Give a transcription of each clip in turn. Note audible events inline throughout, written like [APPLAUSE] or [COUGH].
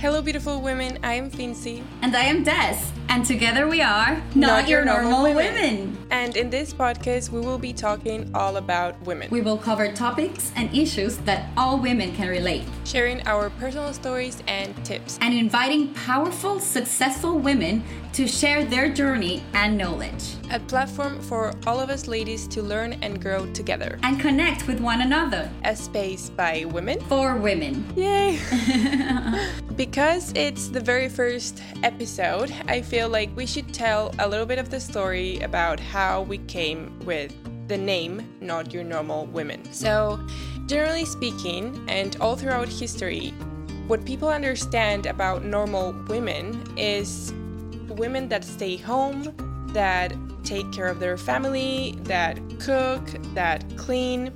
Hello, beautiful women. I am Fincy. And I am Des. And together we are Not, Not Your, Normal, normal women. women. And in this podcast, we will be talking all about women. We will cover topics and issues that all women can relate, sharing our personal stories and tips, and inviting powerful, successful women to share their journey and knowledge. A platform for all of us ladies to learn and grow together. And connect with one another. A space by women. For women. Yay! [LAUGHS] [LAUGHS] because it's the very first episode, I feel like we should tell a little bit of the story about how we came with the name Not Your Normal Women. So, generally speaking, and all throughout history, what people understand about normal women is women that stay home, that take care of their family, that cook, that clean.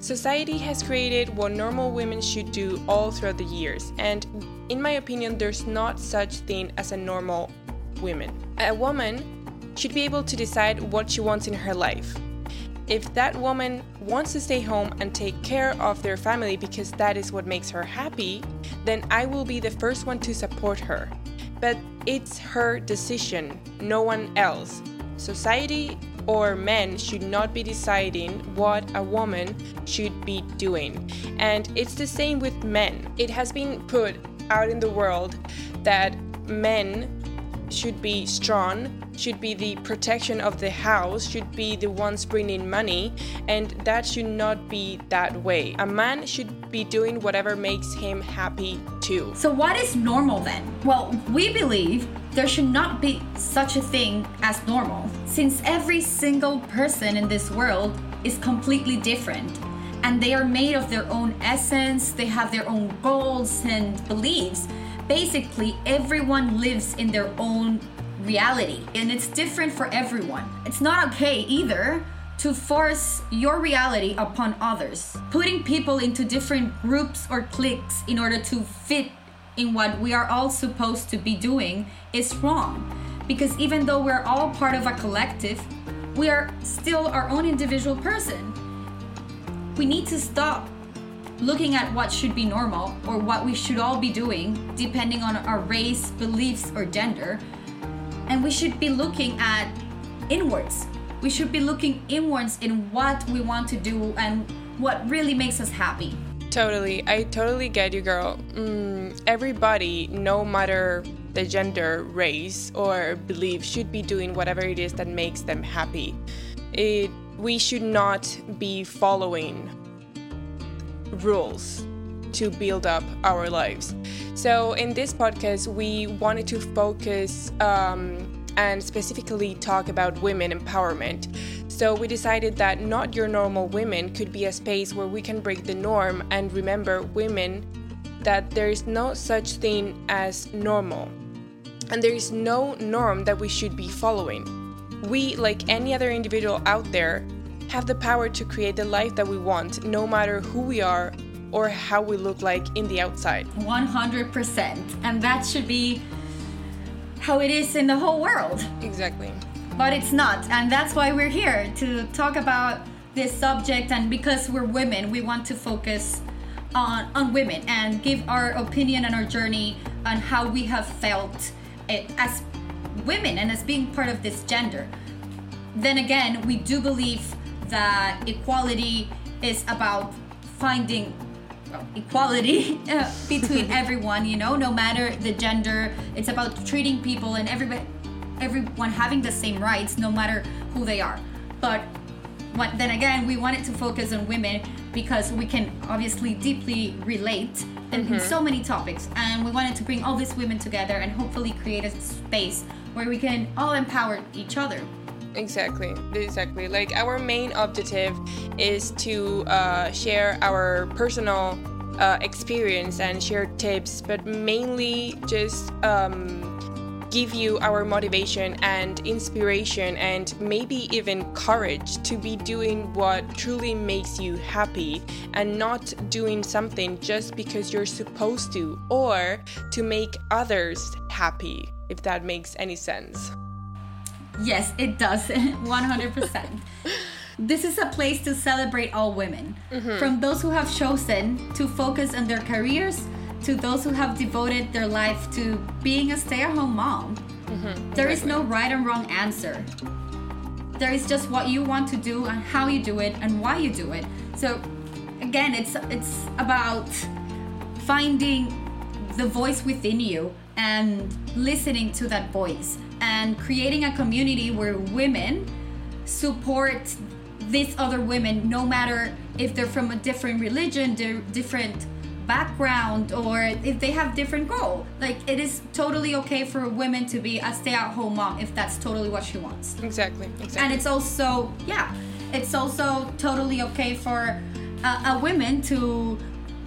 Society has created what normal women should do all throughout the years, and in my opinion, there's not such thing as a normal woman. A woman should be able to decide what she wants in her life. If that woman wants to stay home and take care of their family because that is what makes her happy, then I will be the first one to support her. But it's her decision, no one else. Society or men should not be deciding what a woman should be doing. And it's the same with men. It has been put out in the world that men should be strong, should be the protection of the house, should be the ones bringing money, and that should not be that way. A man should be doing whatever makes him happy too. So, what is normal then? Well, we believe there should not be such a thing as normal, since every single person in this world is completely different and they are made of their own essence, they have their own goals and beliefs basically everyone lives in their own reality and it's different for everyone. It's not okay either to force your reality upon others. Putting people into different groups or cliques in order to fit in what we are all supposed to be doing is wrong. Because even though we're all part of a collective, we are still our own individual person. We need to stop looking at what should be normal or what we should all be doing, depending on our race, beliefs, or gender. And we should be looking at inwards. We should be looking inwards in what we want to do and what really makes us happy. Totally. I totally get you, girl. Mm, everybody, no matter the gender, race, or belief, should be doing whatever it is that makes them happy. It, we should not be following rules to build up our lives. So, in this podcast, we wanted to focus um, and specifically talk about women empowerment. So, we decided that Not Your Normal Women could be a space where we can break the norm and remember women that there is no such thing as normal. And there is no norm that we should be following. We, like any other individual out there, have the power to create the life that we want, no matter who we are or how we look like in the outside. 100%. And that should be how it is in the whole world. Exactly. But it's not. And that's why we're here to talk about this subject. And because we're women, we want to focus on, on women and give our opinion and our journey on how we have felt it as women and as being part of this gender. Then again, we do believe that equality is about finding equality [LAUGHS] uh, between [LAUGHS] everyone you know no matter the gender. It's about treating people and everybody everyone having the same rights no matter who they are. But what, then again we wanted to focus on women because we can obviously deeply relate in, mm-hmm. in so many topics. And we wanted to bring all these women together and hopefully create a space where we can all empower each other exactly exactly. Like our main objective is to uh, share our personal uh, experience and share tips but mainly just um, give you our motivation and inspiration and maybe even courage to be doing what truly makes you happy and not doing something just because you're supposed to or to make others happy if that makes any sense Yes, it does. [LAUGHS] 100%. this is a place to celebrate all women, mm-hmm. from those who have chosen to focus on their careers to those who have devoted their life to being a stay at home mom. Mm-hmm, there is no right and wrong answer. There is just what you want to do and how you do it and why you do it. So again, it's it's about finding the voice within you and listening to that voice and creating a community where women support these other women no matter if they're from a different religion different background or if they have different goal. Like it is totally okay for women to be a stay-at-home mom if that's totally what she wants. Exactly exactly. And it's also yeah it's also totally okay for a, a woman to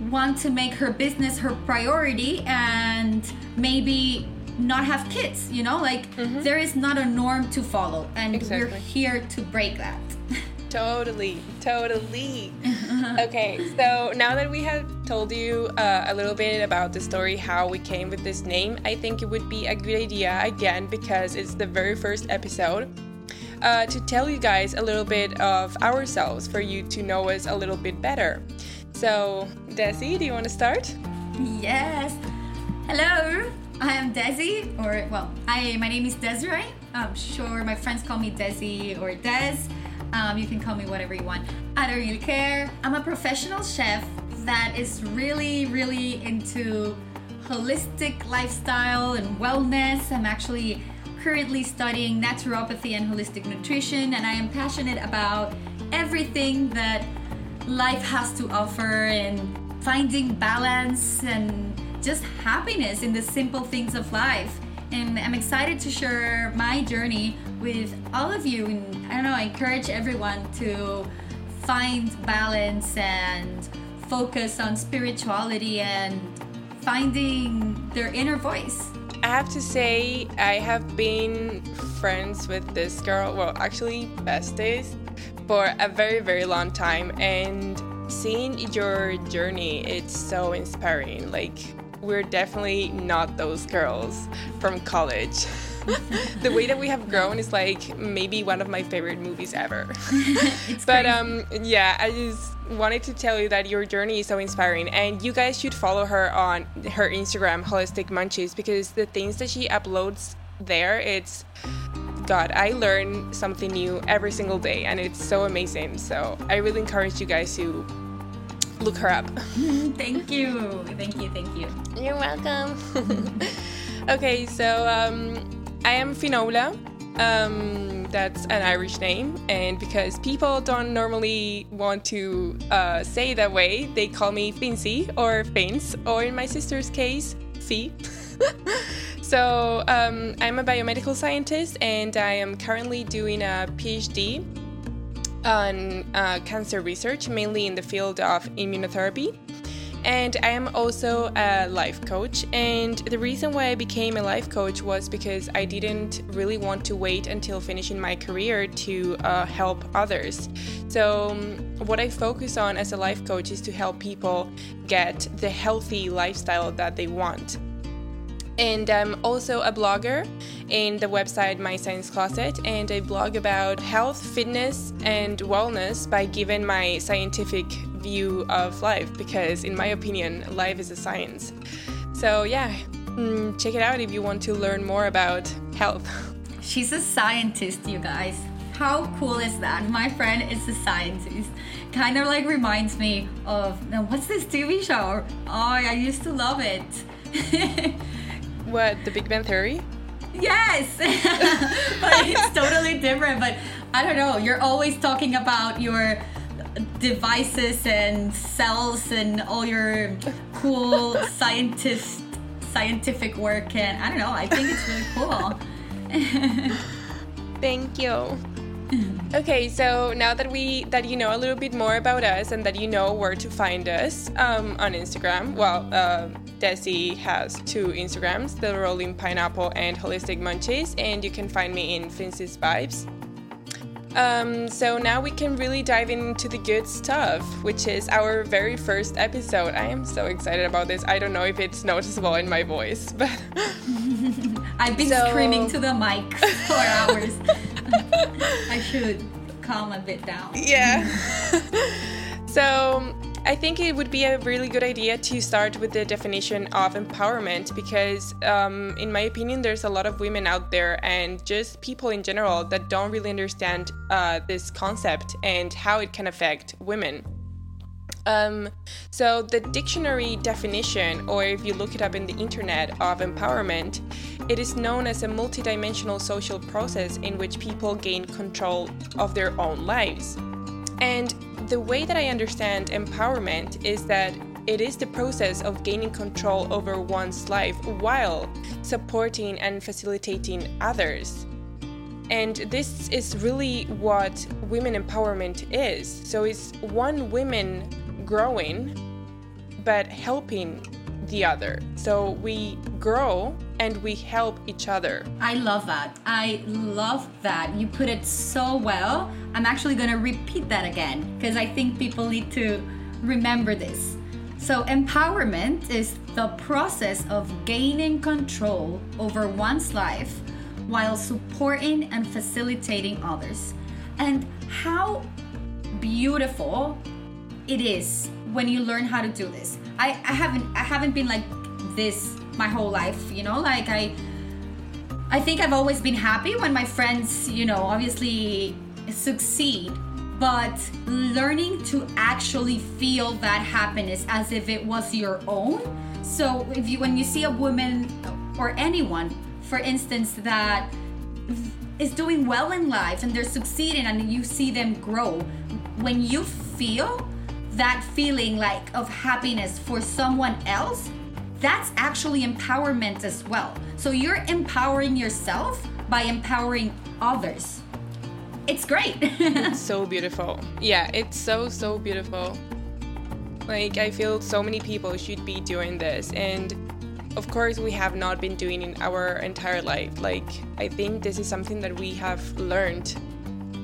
want to make her business her priority and maybe not have kids you know like mm-hmm. there is not a norm to follow and exactly. we're here to break that [LAUGHS] totally totally [LAUGHS] okay so now that we have told you uh, a little bit about the story how we came with this name i think it would be a good idea again because it's the very first episode uh, to tell you guys a little bit of ourselves for you to know us a little bit better so, Desi, do you want to start? Yes. Hello, I am Desi, or well, I my name is Desiree. I'm sure my friends call me Desi or Des. Um, you can call me whatever you want. I don't really care. I'm a professional chef that is really, really into holistic lifestyle and wellness. I'm actually currently studying naturopathy and holistic nutrition, and I am passionate about everything that life has to offer and finding balance and just happiness in the simple things of life. And I'm excited to share my journey with all of you. And I don't know, I encourage everyone to find balance and focus on spirituality and finding their inner voice. I have to say, I have been friends with this girl, well, actually, besties, for a very, very long time. And seeing your journey, it's so inspiring. Like, we're definitely not those girls from college. [LAUGHS] the way that we have grown is like maybe one of my favorite movies ever. [LAUGHS] [LAUGHS] but um yeah, I just wanted to tell you that your journey is so inspiring and you guys should follow her on her Instagram Holistic Munchies because the things that she uploads there it's God, I learn something new every single day and it's so amazing. So I really encourage you guys to look her up. [LAUGHS] thank you. Thank you. Thank you. You're welcome. [LAUGHS] okay, so um, I am Finola. Um, that's an Irish name, and because people don't normally want to uh, say that way, they call me Fincy or Fins, or in my sister's case, Fee. [LAUGHS] So, um, I'm a biomedical scientist and I am currently doing a PhD on uh, cancer research, mainly in the field of immunotherapy. And I am also a life coach. And the reason why I became a life coach was because I didn't really want to wait until finishing my career to uh, help others. So, um, what I focus on as a life coach is to help people get the healthy lifestyle that they want. And I'm also a blogger in the website My Science Closet, and I blog about health, fitness, and wellness by giving my scientific view of life because, in my opinion, life is a science. So, yeah, mm, check it out if you want to learn more about health. [LAUGHS] She's a scientist, you guys. How cool is that? My friend is a scientist. Kind of like reminds me of now what's this TV show? Oh, I used to love it. [LAUGHS] What, the Big Bang Theory? Yes! [LAUGHS] but it's totally different. But I don't know, you're always talking about your devices and cells and all your cool scientist scientific work and I don't know, I think it's really cool. [LAUGHS] Thank you. [LAUGHS] okay, so now that we that you know a little bit more about us and that you know where to find us um, on Instagram, well, uh, Desi has two Instagrams, the Rolling Pineapple and Holistic Munchies, and you can find me in Fincy's Vibes. Um, so now we can really dive into the good stuff, which is our very first episode. I am so excited about this. I don't know if it's noticeable in my voice, [LAUGHS] but [LAUGHS] I've been so... screaming to the mic [LAUGHS] for hours. I should calm a bit down. Yeah. so I think it would be a really good idea to start with the definition of empowerment because, um, in my opinion, there's a lot of women out there and just people in general that don't really understand uh, this concept and how it can affect women. Um, so, the dictionary definition, or if you look it up in the internet, of empowerment, it is known as a multidimensional social process in which people gain control of their own lives. And the way that I understand empowerment is that it is the process of gaining control over one's life while supporting and facilitating others. And this is really what women empowerment is. So it's one woman growing, but helping the other. So we grow and we help each other. I love that. I love that. You put it so well. I'm actually going to repeat that again because I think people need to remember this. So, empowerment is the process of gaining control over one's life while supporting and facilitating others. And how beautiful it is when you learn how to do this. I, I haven't I haven't been like this my whole life, you know, like I I think I've always been happy when my friends, you know, obviously succeed, but learning to actually feel that happiness as if it was your own. So if you when you see a woman or anyone, for instance, that is doing well in life and they're succeeding and you see them grow, when you feel that feeling like of happiness for someone else, that's actually empowerment as well. So you're empowering yourself by empowering others. It's great. [LAUGHS] it's so beautiful. Yeah, it's so, so beautiful. Like, I feel so many people should be doing this. And of course, we have not been doing in our entire life. Like, I think this is something that we have learned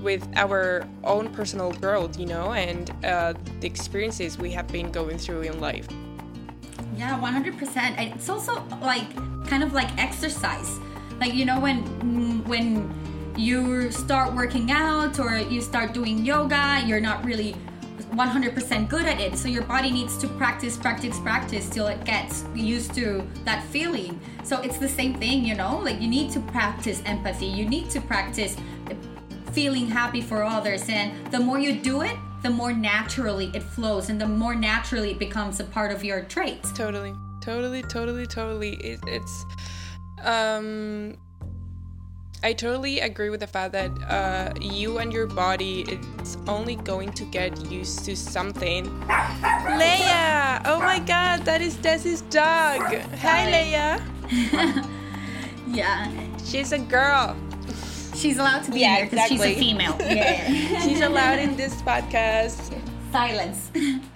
with our own personal growth, you know, and uh, the experiences we have been going through in life. Yeah, 100%. It's also like kind of like exercise. Like, you know, when when you start working out or you start doing yoga, you're not really 100% good at it. So your body needs to practice, practice, practice till it gets used to that feeling. So it's the same thing, you know? Like you need to practice empathy. You need to practice feeling happy for others. And the more you do it, the more naturally it flows and the more naturally it becomes a part of your traits. Totally, totally, totally, totally. It, it's, um, I totally agree with the fact that uh, you and your body it's only going to get used to something. Leia! Oh my God, that is Desi's dog. Hi, Leia. [LAUGHS] yeah. She's a girl. She's allowed to be yeah, here because exactly. she's a female. [LAUGHS] Yeah. she's allowed in this podcast. Silence.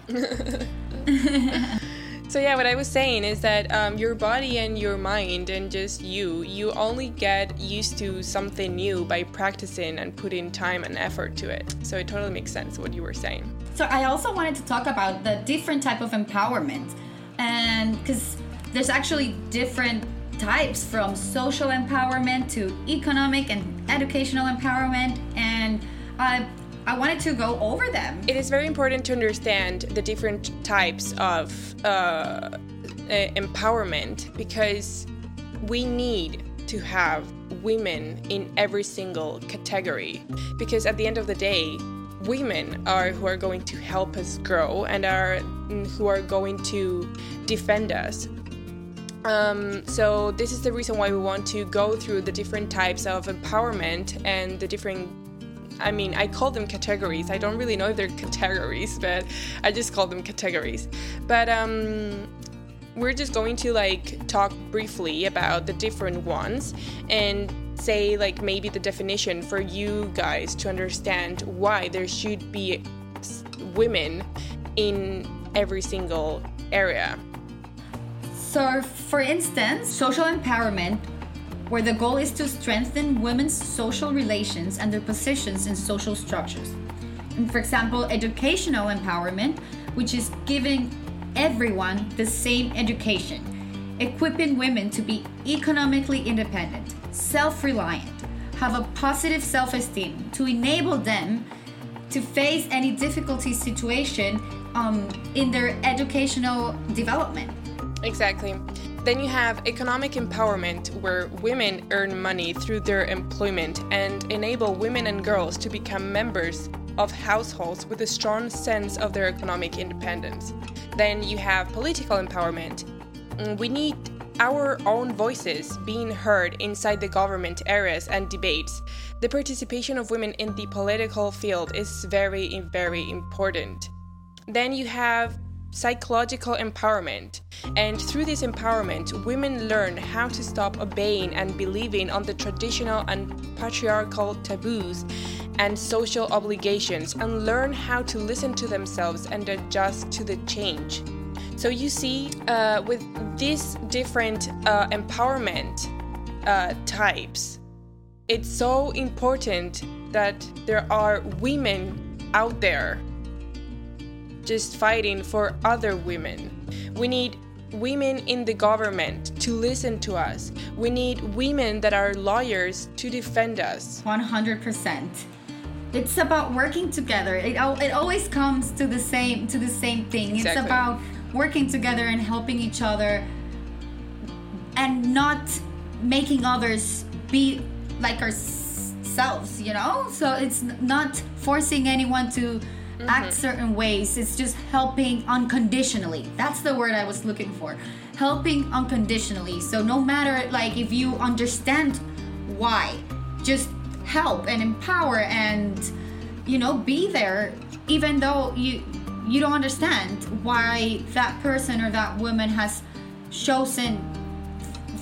[LAUGHS] so yeah, what I was saying is that um, your body and your mind and just you, you only get used to something new by practicing and putting time and effort to it. So it totally makes sense what you were saying. So I also wanted to talk about the different type of empowerment, and because there's actually different types from social empowerment to economic and educational empowerment and I I wanted to go over them. It is very important to understand the different types of uh, empowerment because we need to have women in every single category because at the end of the day women are who are going to help us grow and are who are going to defend us um, so this is the reason why we want to go through the different types of empowerment and the different I mean, I call them categories. I don't really know if they're categories, but I just call them categories. But um, we're just going to like talk briefly about the different ones and say like maybe the definition for you guys to understand why there should be women in every single area. So, for instance, social empowerment, where the goal is to strengthen women's social relations and their positions in social structures. And for example, educational empowerment, which is giving everyone the same education, equipping women to be economically independent, self reliant, have a positive self esteem, to enable them to face any difficulty situation um, in their educational development. Exactly. Then you have economic empowerment, where women earn money through their employment and enable women and girls to become members of households with a strong sense of their economic independence. Then you have political empowerment. Mm, we need our own voices being heard inside the government areas and debates. The participation of women in the political field is very, very important. Then you have psychological empowerment. And through this empowerment, women learn how to stop obeying and believing on the traditional and patriarchal taboos and social obligations and learn how to listen to themselves and adjust to the change. So, you see, uh, with these different uh, empowerment uh, types, it's so important that there are women out there just fighting for other women. We need women in the government to listen to us. We need women that are lawyers to defend us. 100%. It's about working together. It, it always comes to the same to the same thing. Exactly. It's about working together and helping each other and not making others be like ourselves, you know? So it's not forcing anyone to mm-hmm. act certain ways. It's just helping unconditionally. That's the word I was looking for. Helping unconditionally. So no matter like if you understand why, just help and empower and you know be there even though you you don't understand why that person or that woman has chosen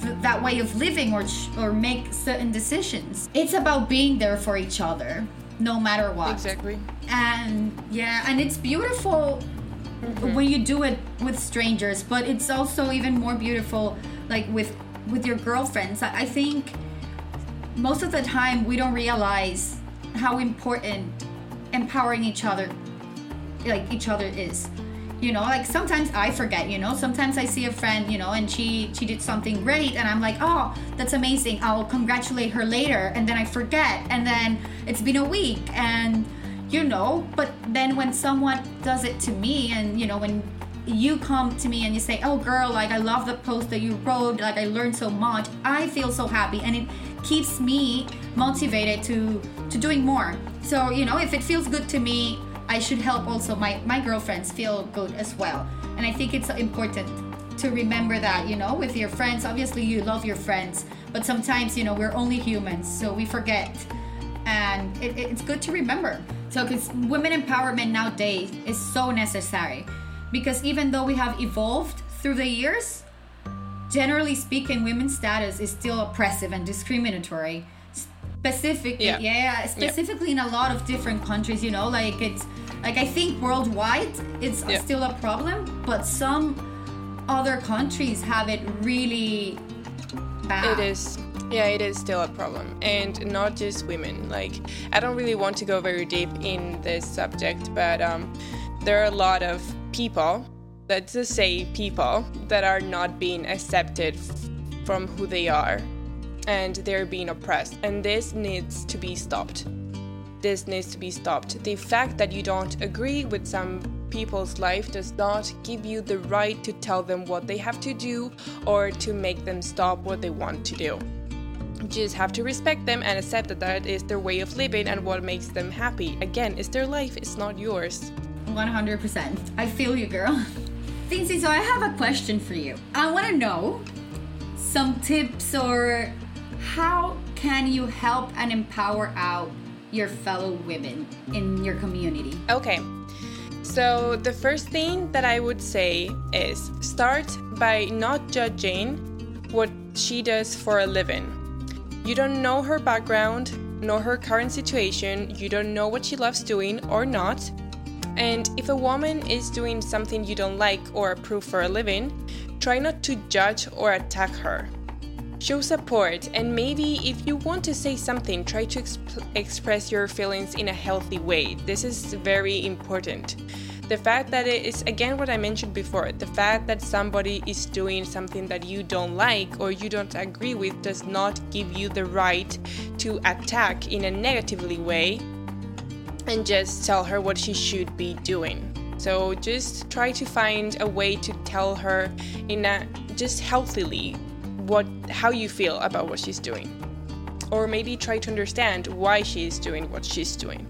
th- that way of living or or make certain decisions. It's about being there for each other no matter what. Exactly. And yeah, and it's beautiful mm-hmm. when you do it with strangers, but it's also even more beautiful like with with your girlfriends. I think most of the time we don't realize how important empowering each other like each other is you know like sometimes i forget you know? Sometimes i see a friend you know and she she did something great and i'm like oh that's amazing. I'll congratulate her later and then i forget and then it's been a week and you know? But then when someone does it to me and you know when you come to me and you say oh girl like i love the post that you wrote like i learned so much. I feel so happy and it keeps me motivated to to doing more. So you know if it feels good to me I should help also my, my girlfriends feel good as well. And I think it's important to remember that, you know, with your friends. Obviously, you love your friends, but sometimes, you know, we're only humans, so we forget. And it, it's good to remember. So, because women empowerment nowadays is so necessary. Because even though we have evolved through the years, generally speaking, women's status is still oppressive and discriminatory specifically yeah, yeah specifically yeah. in a lot of different countries you know like it's like i think worldwide it's yeah. still a problem but some other countries have it really bad. It is. Yeah it is still a problem. And not just women. Like i don't really want to go very deep in this subject but um, there are a lot of people let's just say people that are not being accepted from who they are and they're being oppressed. And this needs to be stopped. This needs to be stopped. The fact that you don't agree with some people's life does not give you the right to tell them what they have to do or to make them stop what they want to do. You just have to respect them and accept that that is their way of living and what makes them happy. Again, it's their life, it's not yours. 100%. I feel you, girl. [LAUGHS] Fincy, so I have a question for you. I want to know some tips or how can you help and empower out your fellow women in your community? Okay. So, the first thing that I would say is start by not judging what she does for a living. You don't know her background, nor her current situation, you don't know what she loves doing or not. And if a woman is doing something you don't like or approve for a living, try not to judge or attack her. Show support, and maybe if you want to say something, try to exp- express your feelings in a healthy way. This is very important. The fact that it is, again, what I mentioned before, the fact that somebody is doing something that you don't like or you don't agree with does not give you the right to attack in a negatively way and just tell her what she should be doing. So just try to find a way to tell her in a just healthily what how you feel about what she's doing. Or maybe try to understand why she's doing what she's doing.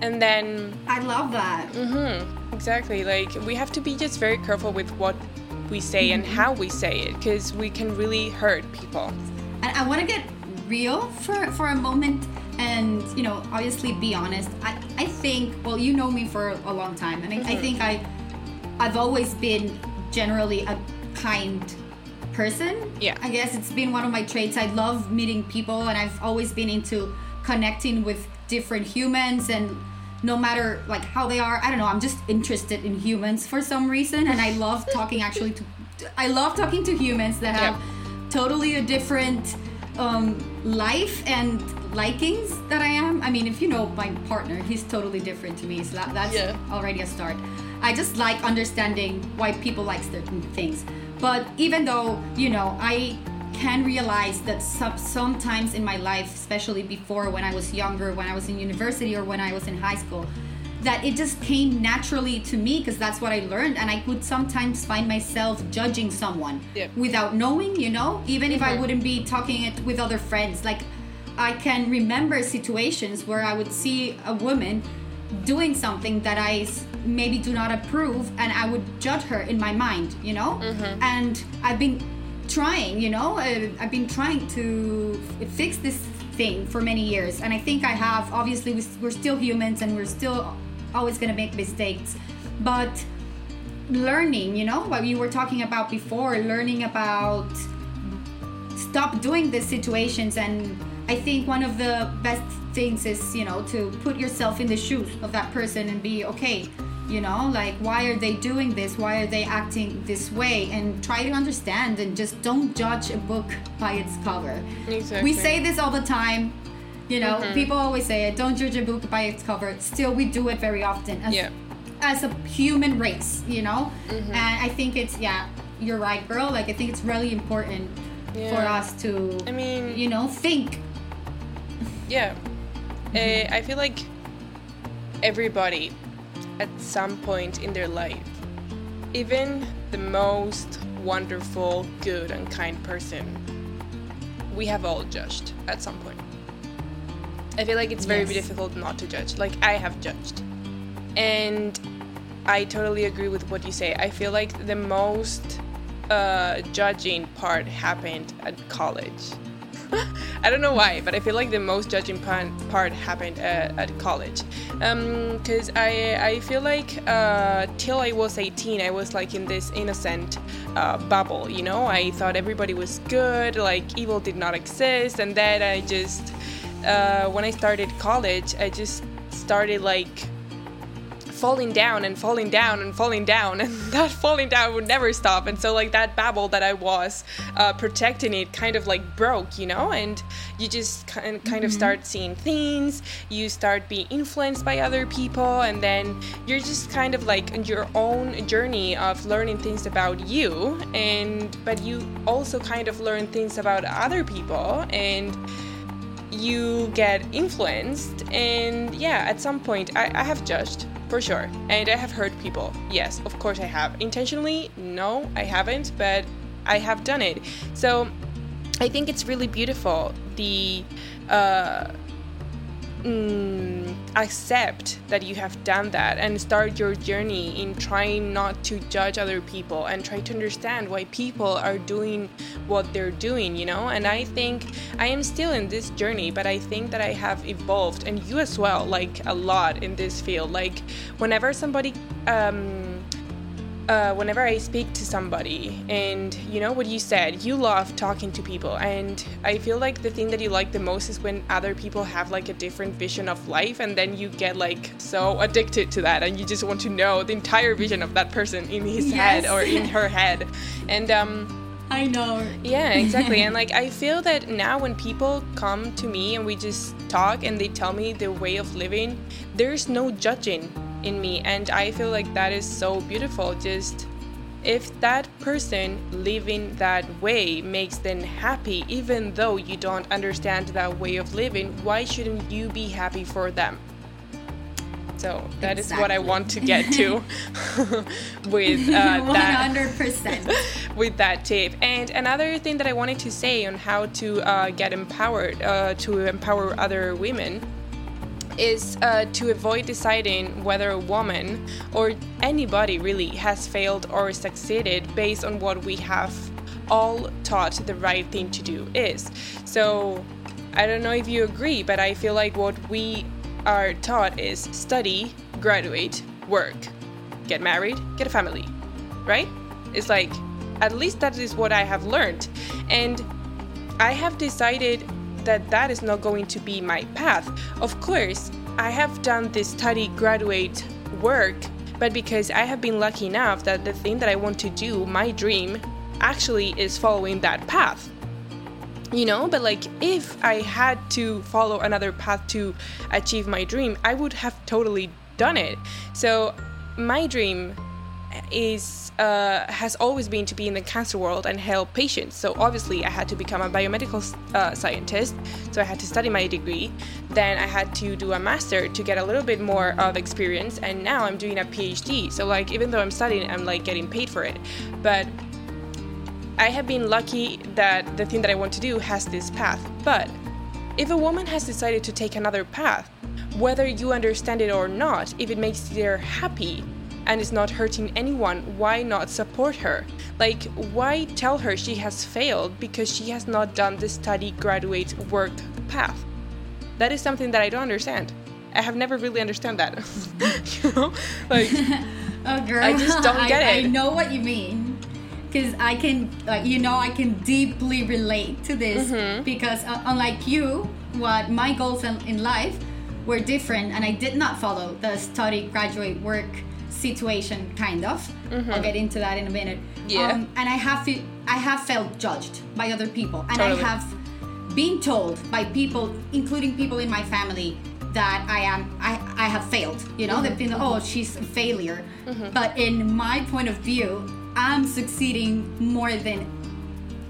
And then I love that. mm-hmm, Exactly. Like we have to be just very careful with what we say and how we say it because we can really hurt people. And I want to get real for for a moment and you know obviously be honest i i think well you know me for a long time and I, I think i i've always been generally a kind person Yeah. i guess it's been one of my traits i love meeting people and i've always been into connecting with different humans and no matter like how they are i don't know i'm just interested in humans for some reason and i [LAUGHS] love talking actually to i love talking to humans that have totally a different um, life and likings that I am. I mean, if you know my partner, he's totally different to me, so that, that's Yeah. already a start. I just like understanding why people like certain things. But even though, you know, I can realize that some, sometimes in my life, especially before when I was younger, when I was in university or when I was in high school, that it just came naturally to me because that's what I learned. And I could sometimes find myself judging someone Yeah. without knowing, you know, even if I Mhm. wouldn't be talking it with other friends. Like, I can remember situations where I would see a woman doing something that I maybe do not approve, and I would judge her in my mind, you know? And I've been trying, you know, uh, I've been trying to fix this thing for many years, and I think I have. Obviously, we s- we're still humans and we're still always gonna make mistakes, but learning, you know, what you were talking about before, learning about stop doing these situations and i think one of the best things is you know to put yourself in the shoes of that person and be okay you know like why are they doing this? Why are they acting this way? And try to understand and just don't judge a book by its cover. Exactly. we say this all the time you know mm-hmm. people always say it don't judge a book by its cover. Still we do it very often as, Yeah. as a human race you know? Mm-hmm. And i think it's yeah you're right girl like i think it's really important for us to I mean, you know think Yeah. Uh, I feel like everybody at some point in their life, even the most wonderful, good, and kind person, we have all judged at some point. I feel like it's very Yes. difficult not to judge. Like, I have judged. And I totally agree with what you say. I feel like the most uh, judging part happened at college. [LAUGHS] I don't know why, but I feel like the most judging part, happened uh, at college. Because I, I feel like uh, till I was 18, I was like in this innocent uh, bubble, you know? I thought everybody was good, like evil did not exist, and then I just, uh, when I started college, I just started like falling down and falling down and falling down [LAUGHS] and that falling down would never stop. And so like that babble that i was uh, protecting it kind of like broke you know? And you just kind of start seeing things. You start being influenced by other people and then you're just kind of like on your own journey of learning things about you. And but you also kind of learn things about other people. And you get influenced and yeah at some point I, I have judged for sure. And i have hurt people. Yes of course i have. Intentionally no i haven't but i have done it. So i think it's really beautiful the uh, mm, accept that you have done that and start your journey in trying not to judge other people and try to understand why people are doing what they're doing, you know? And I think I am still in this journey, but I think that I have evolved, and you as well, like a lot in this field. Like, whenever somebody, um, uh, whenever I speak to somebody, and you know what you said, you love talking to people, and I feel like the thing that you like the most is when other people have like a different vision of life, and then you get like so addicted to that, and you just want to know the entire vision of that person in his head or in [LAUGHS] her head, and um. i know Yeah, exactly. [LAUGHS] and like I feel that now when people come to me and we just talk and they tell me their way of living, there's no judging in me and I feel like that is so beautiful. Just if that person living that way makes them happy even though you don't understand that way of living, why shouldn't you be happy for them? So that exactly. is what I want to get to [LAUGHS] [LAUGHS] with uh, 100%. [LAUGHS] that with that tip. And another thing that I wanted to say on how to uh, get empowered uh, to empower other women is uh, to avoid deciding whether a woman or anybody really has failed or succeeded based on what we have all taught the right thing to do is. So I don't know if you agree, but I feel like what we are taught is study, graduate, work, get married, get a family, right? It's like, at least that is what I have learned. And I have decided that that is not going to be my path. Of course, I have done this study, graduate, work, but because I have been lucky enough that the thing that I want to do, my dream, actually is following that path you know but like if i had to follow another path to achieve my dream i would have totally done it so my dream is uh, has always been to be in the cancer world and help patients. So obviously, I had to become a biomedical uh, scientist. So I had to study my degree. Then I had to do a master to get a little bit more of experience. And now I'm doing a PhD. So like, even though I'm studying, I'm like getting paid for it. But I have been lucky that the thing that I want to do has this path. But if a woman has decided to take another path, whether you understand it or not, if it makes her happy and is not hurting anyone, why not support her? Like, why tell her she has failed because she has not done the study, graduate, work path? That is something that I don't understand. I have never really understood that. [LAUGHS] you know, like, [LAUGHS] oh girl, I just don't [LAUGHS] get I, it. I know what you mean because I can, like, you know, I can deeply relate to this mm-hmm. because uh, unlike you, what my goals in, in life were different, and I did not follow the study, graduate, work situation, kind of. Mm-hmm. I'll get into that in a minute. Yeah. Um, and I have fe- I have felt judged by other people, and totally. I have been told by people, including people in my family, that I am I, I have failed. You know, mm-hmm. they've been oh she's a failure. Mm-hmm. But in my point of view, I'm succeeding more than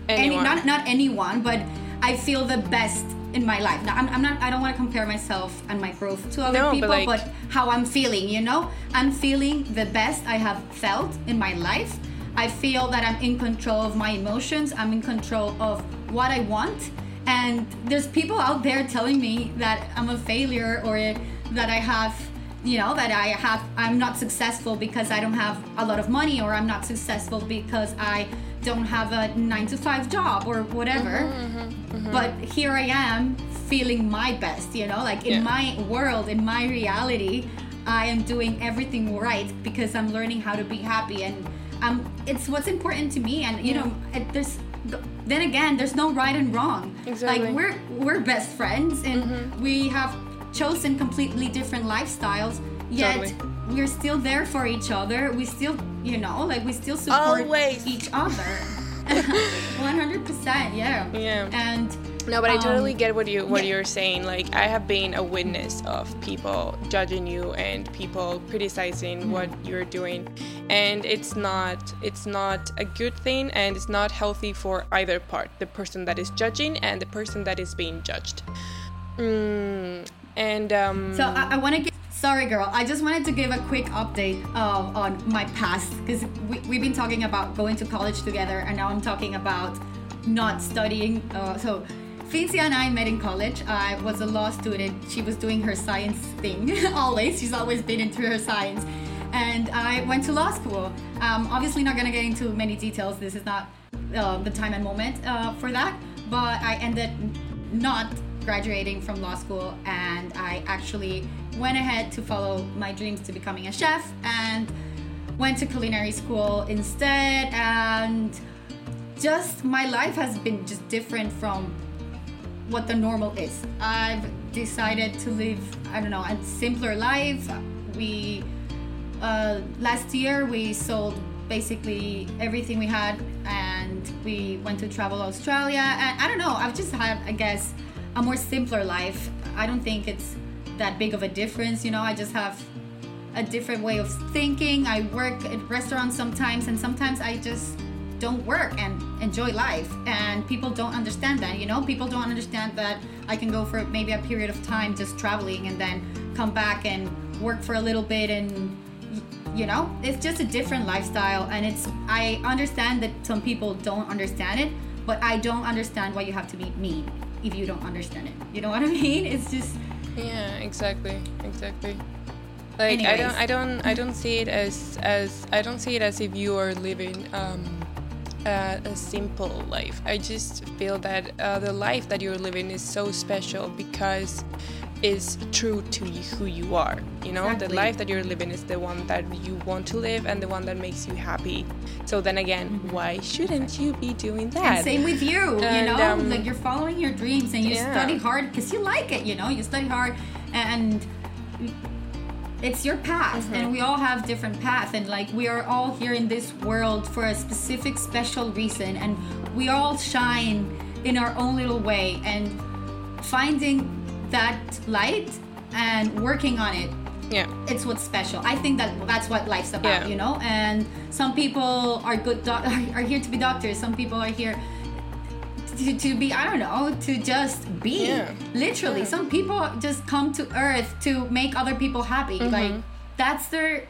anyone. any not not anyone, but I feel the best in my life. Now, I'm, I'm not. I don't want to compare myself and my growth to other no, people, but, like, but how I'm feeling. You know, I'm feeling the best I have felt in my life. I feel that I'm in control of my emotions. I'm in control of what I want. And there's people out there telling me that I'm a failure or that I have you know that i have i'm not successful because i don't have a lot of money or i'm not successful because i don't have a nine to five job or whatever mm-hmm, mm-hmm, mm-hmm. but here i am feeling my best you know like in yeah. my world in my reality i am doing everything right because i'm learning how to be happy and um, it's what's important to me and you yeah. know there's then again there's no right and wrong exactly. like we're we're best friends and mm-hmm. we have chosen completely different lifestyles, yet totally. We're still there for each other. We still, you know, like we still support Always. each other. [LAUGHS] 100%, yeah. Yeah. And no, but I totally um, get what you what yeah. you're saying. Like I have been a witness of people judging you and people criticizing mm-hmm. what you're doing, and it's not it's not a good thing, and it's not healthy for either part, the person that is judging and the person that is being judged. Mm, and um, so I, I want to give. Sorry, girl. I just wanted to give a quick update uh, on my past because we, we've been talking about going to college together, and now I'm talking about not studying. Uh, so Fincia and I met in college. I was a law student. She was doing her science thing [LAUGHS] always. She's always been into her science. And I went to law school. Um, obviously, not going to get into many details. This is not uh, the time and moment uh, for that. But I ended not graduating from law school and I actually went ahead to follow my dreams to becoming a chef and went to culinary school instead and just my life has been just different from what the normal is. I've decided to live, I don't know, a simpler life. We uh, last year we sold basically everything we had and we went to travel Australia and I don't know, I've just had I guess a more simpler life. I don't think it's that big of a difference. You know, I just have a different way of thinking. I work at restaurants sometimes, and sometimes I just don't work and enjoy life. And people don't understand that. You know, people don't understand that I can go for maybe a period of time just traveling and then come back and work for a little bit and you know it's just a different lifestyle and it's i understand that some people don't understand it but i don't understand why you have to be mean if you don't understand it you know what i [LAUGHS] mean it's just yeah exactly exactly like Anyways. i don't i don't i don't see it as as i don't see it as if you are living um uh, a simple life. I just feel that uh, the life that you're living is so special because is true to who you are. You know, exactly. the life that you're living is the one that you want to live and the one that makes you happy. So then again, mm-hmm. why shouldn't you be doing that? And same with you. And, you know, um, like you're following your dreams and you yeah. study hard because you like it. You know, you study hard and it's your path mm-hmm. and we all have different paths and like we are all here in this world for a specific special reason and we all shine in our own little way and finding that light and working on it yeah. it's what's special. I think that that's what life's about yeah. you know? And some people are good doc- [LAUGHS] are here to be doctors. Some people are here to, to be i don't know to just be. Yeah. literally. Yeah. some people just come to earth to make other people happy. Mm-hmm. like that's their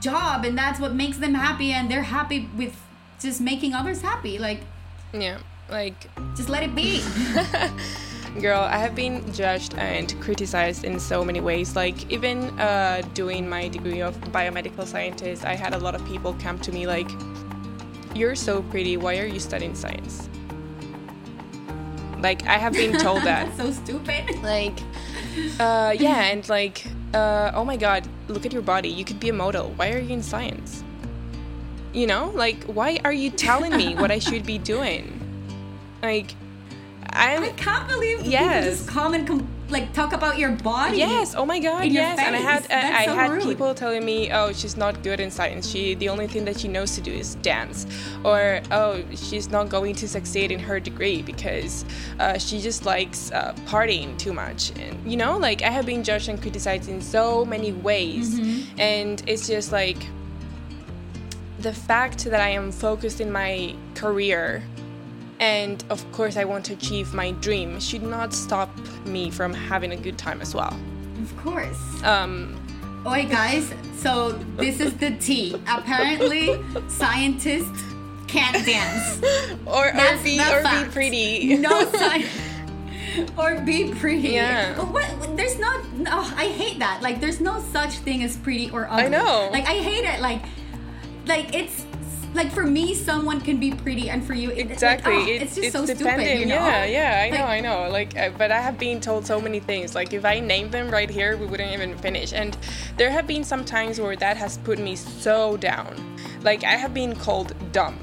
job and that's what makes them happy and they're happy with just making others happy. Like yeah. Like just let it be [LAUGHS] Girl, I have been judged and criticized in so many ways. Like, even uh, doing my degree of biomedical scientist, I had a lot of people come to me like, You're so pretty, why are you studying science? Like, I have been told that. [LAUGHS] so stupid. Like, uh, yeah, and like, uh, oh my god, look at your body, you could be a model, why are you in science? You know, like, why are you telling me what I should be doing? Like, I'm, I can not believe yes. people just come and com- like talk about your body. Yes. Oh my god. Yes. And I had uh, I so had rude. people telling me, oh, she's not good in science. She the only thing that she knows to do is dance, or oh, she's not going to succeed in her degree because uh, she just likes uh, partying too much. And you know, like I have been judged and criticized in so many ways, mm-hmm. and it's just like the fact that I am focused in my career and of course I want to achieve my dream should not stop me from having a good time as well. Of course. Um Oi guys, so this is the tea. Apparently scientists can't dance. [LAUGHS] or, or be or fact. be pretty. No [LAUGHS] science or be pretty. Yeah. What, there's not. Oh, I hate that. Like, there's no such thing as pretty or ugly. I know. Like, I hate it. Like, like it's like for me someone can be pretty and for you it, exactly. like, oh, it's, it's, just it's so dependent. stupid you know? yeah yeah i know i know. Like uh, but i have been told so many things. Like if i name them right here we wouldn't even finish. And there have been some times where that has put me so down. Like i have been called dumb.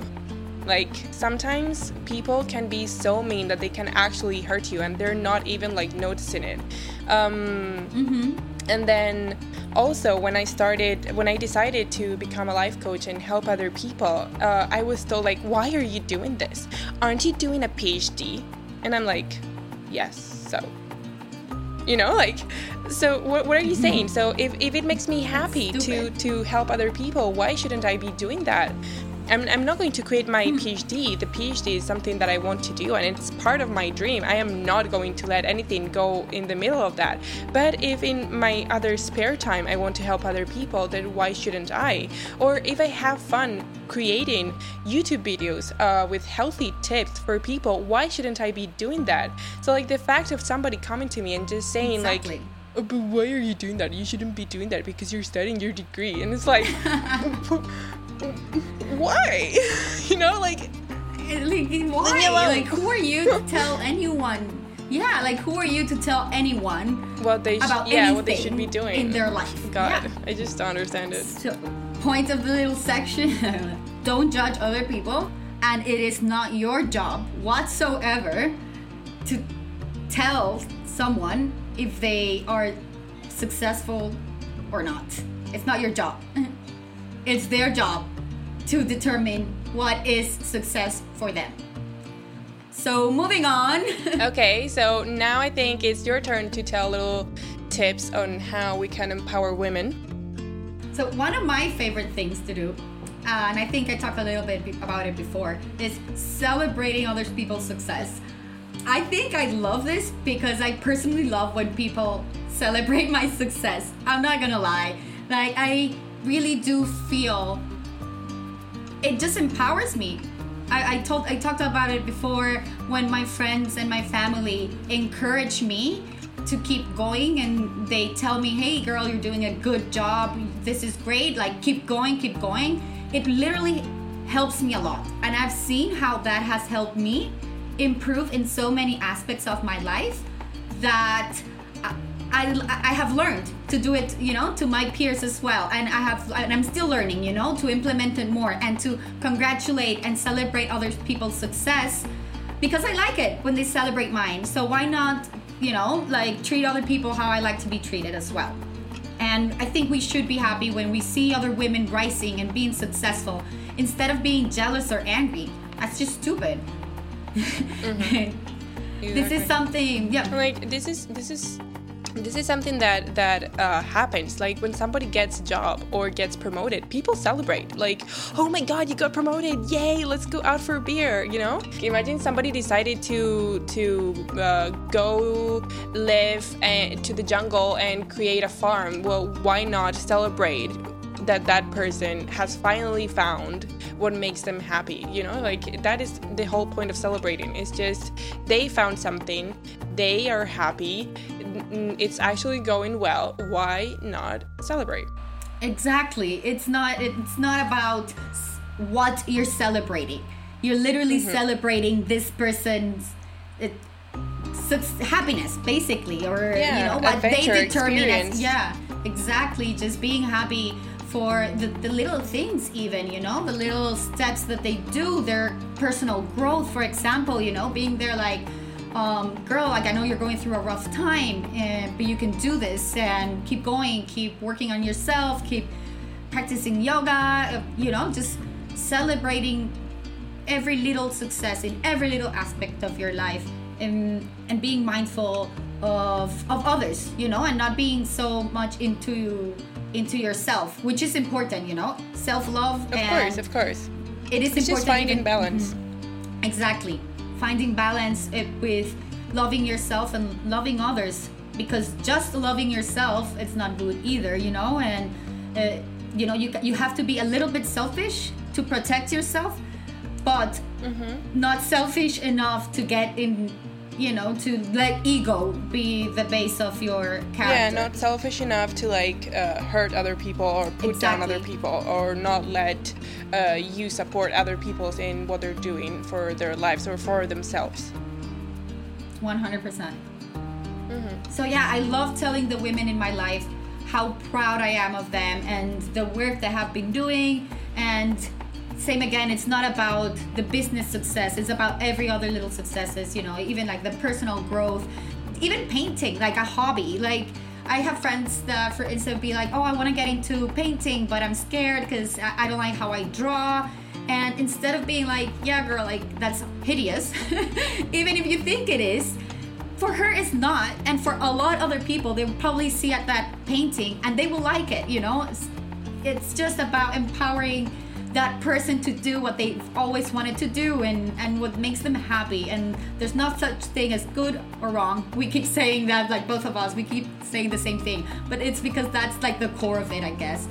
Like sometimes people can be so mean that they can actually hurt you and they're not even like noticing it. Um, mm-hmm. And then also when i started when i decided to become a life coach and help other people uh, i was told like why are you doing this? Aren't you doing a phd and i'm like yes so. You know like so what, what are you saying? So if, if it makes me happy to to help other people why shouldn't i be doing that I'm, I'm not going to quit my. PhD. The PhD is something that I want to do and it's part of my dream. I am not going to let anything go in the middle of that. But if in my other spare time I want to help other people, then why shouldn't I? Or if I have fun creating YouTube videos uh, with healthy tips for people, why shouldn't I be doing that? So, like, the fact of somebody coming to me and just saying, exactly. like, oh, but why are you doing that? You shouldn't be doing that because you're studying your degree. And it's like, [LAUGHS] [LAUGHS] why? [LAUGHS] you know, like, like why? Like, who are you to [LAUGHS] tell anyone? Yeah, like who are you to tell anyone what they sh- about yeah what they should be doing in their life? God, yeah. I just don't understand it. So, point of the little section: [LAUGHS] don't judge other people, and it is not your job whatsoever to tell someone if they are successful or not. It's not your job. It's their job to determine what is success for them. So, moving on. [LAUGHS] okay, so now I think it's your turn to tell little tips on how we can empower women. So, one of my favorite things to do, uh, and I think I talked a little bit about it before, is celebrating other people's success. I think I love this because I personally love when people celebrate [LAUGHS] my success. I'm not gonna lie. Like, I really do feel it just empowers me. I, I told I talked about it before when my friends and my family encourage me to keep going and they tell me, hey girl, you're doing a good job. This is great. Like keep going, keep going. It literally helps me a lot. And I've seen how that has helped me improve in so many aspects of my life that I, I have learned to do it, you know, to my peers as well. And I have, and I'm still learning, you know, to implement it more and to congratulate and celebrate other people's success because I like it when they celebrate mine. So why not, you know, like treat other people how I like to be treated as well. And I think we should be happy when we see other women rising and being successful instead of being jealous or angry. That's just stupid. Mm-hmm. [LAUGHS] this is something yeah like this is this is this is something that that uh, happens. Like when somebody gets a job or gets promoted people celebrate. Like oh my god you got promoted. Yay let's go out for a beer you know? Imagine somebody decided to to uh, go live and, to the jungle and create a farm. Well why not celebrate that that person has finally found what makes them happy you know? Like that is the whole point of celebrating. It's just they found something they are happy it's actually going well. Why not celebrate? Exactly. It's not it's not about what you're celebrating. You're literally mm-hmm. celebrating this person's it, happiness basically or yeah, you know what they determine as yeah exactly. Just being happy for the, the little things even you know the little steps that they do their personal growth for example you know being there like um, girl like i know you're going through a rough time and, but you can do this and keep going keep working on yourself keep practicing yoga uh, you know just celebrating every little success in every little aspect of your life and and being mindful of of others you know and not being so much into into yourself, which is important, you know, self love. Of course, of course. It is it's important. Just finding even, balance. Mm-hmm. Exactly, finding balance eh, with loving yourself and loving others, because just loving yourself it's not good either, you know, and uh, you know you you have to be a little bit selfish to protect yourself, but mm-hmm. not selfish enough to get in you know to let ego be the base of your character yeah not selfish enough to like uh, hurt other people or put exactly. down other people or not let uh, you support other people in what they're doing for their lives or for themselves 100% mm-hmm. so yeah i love telling the women in my life how proud i am of them and the work they have been doing and same again it's not about the business success it's about every other little successes you know even like the personal growth even painting like a hobby like I have friends that, for instance, be like, "Oh, I want to get into painting, but I'm scared because I don't like how I draw." And instead of being like, "Yeah, girl, like that's hideous," [LAUGHS] even if you think it is, for her it's not, and for a lot of other people, they will probably see at that painting and they will like it. You know, it's, it's just about empowering that person to do what they've always wanted to do and and what makes them happy. And there's not such thing as good or wrong. We keep [LAUGHS] saying that like both of us we keep saying the same thing. But it's because that's like the core of it i guess.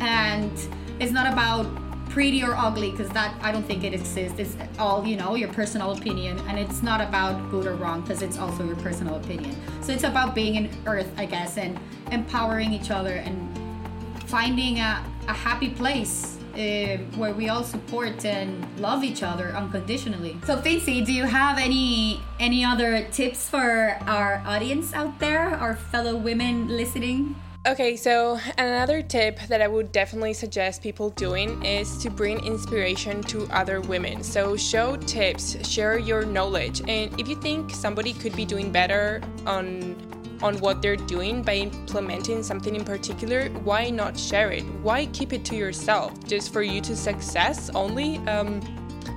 And it's not about pretty or ugly because that i don't think it exists. It's all you know your personal opinion. And it's not about good or wrong because it's also your personal opinion. So it's about being in earth i guess and empowering each other and finding a, a happy place uh, where we all support and love each other unconditionally. So, Fincy, do you have any any other tips for our audience out there, our fellow women listening? Okay, so another tip that I would definitely suggest people doing is to bring inspiration to other women. So, show tips, share your knowledge, and if you think somebody could be doing better on on what they're doing by implementing something in particular, why not share it? Why keep it to yourself just for you to success only? Um,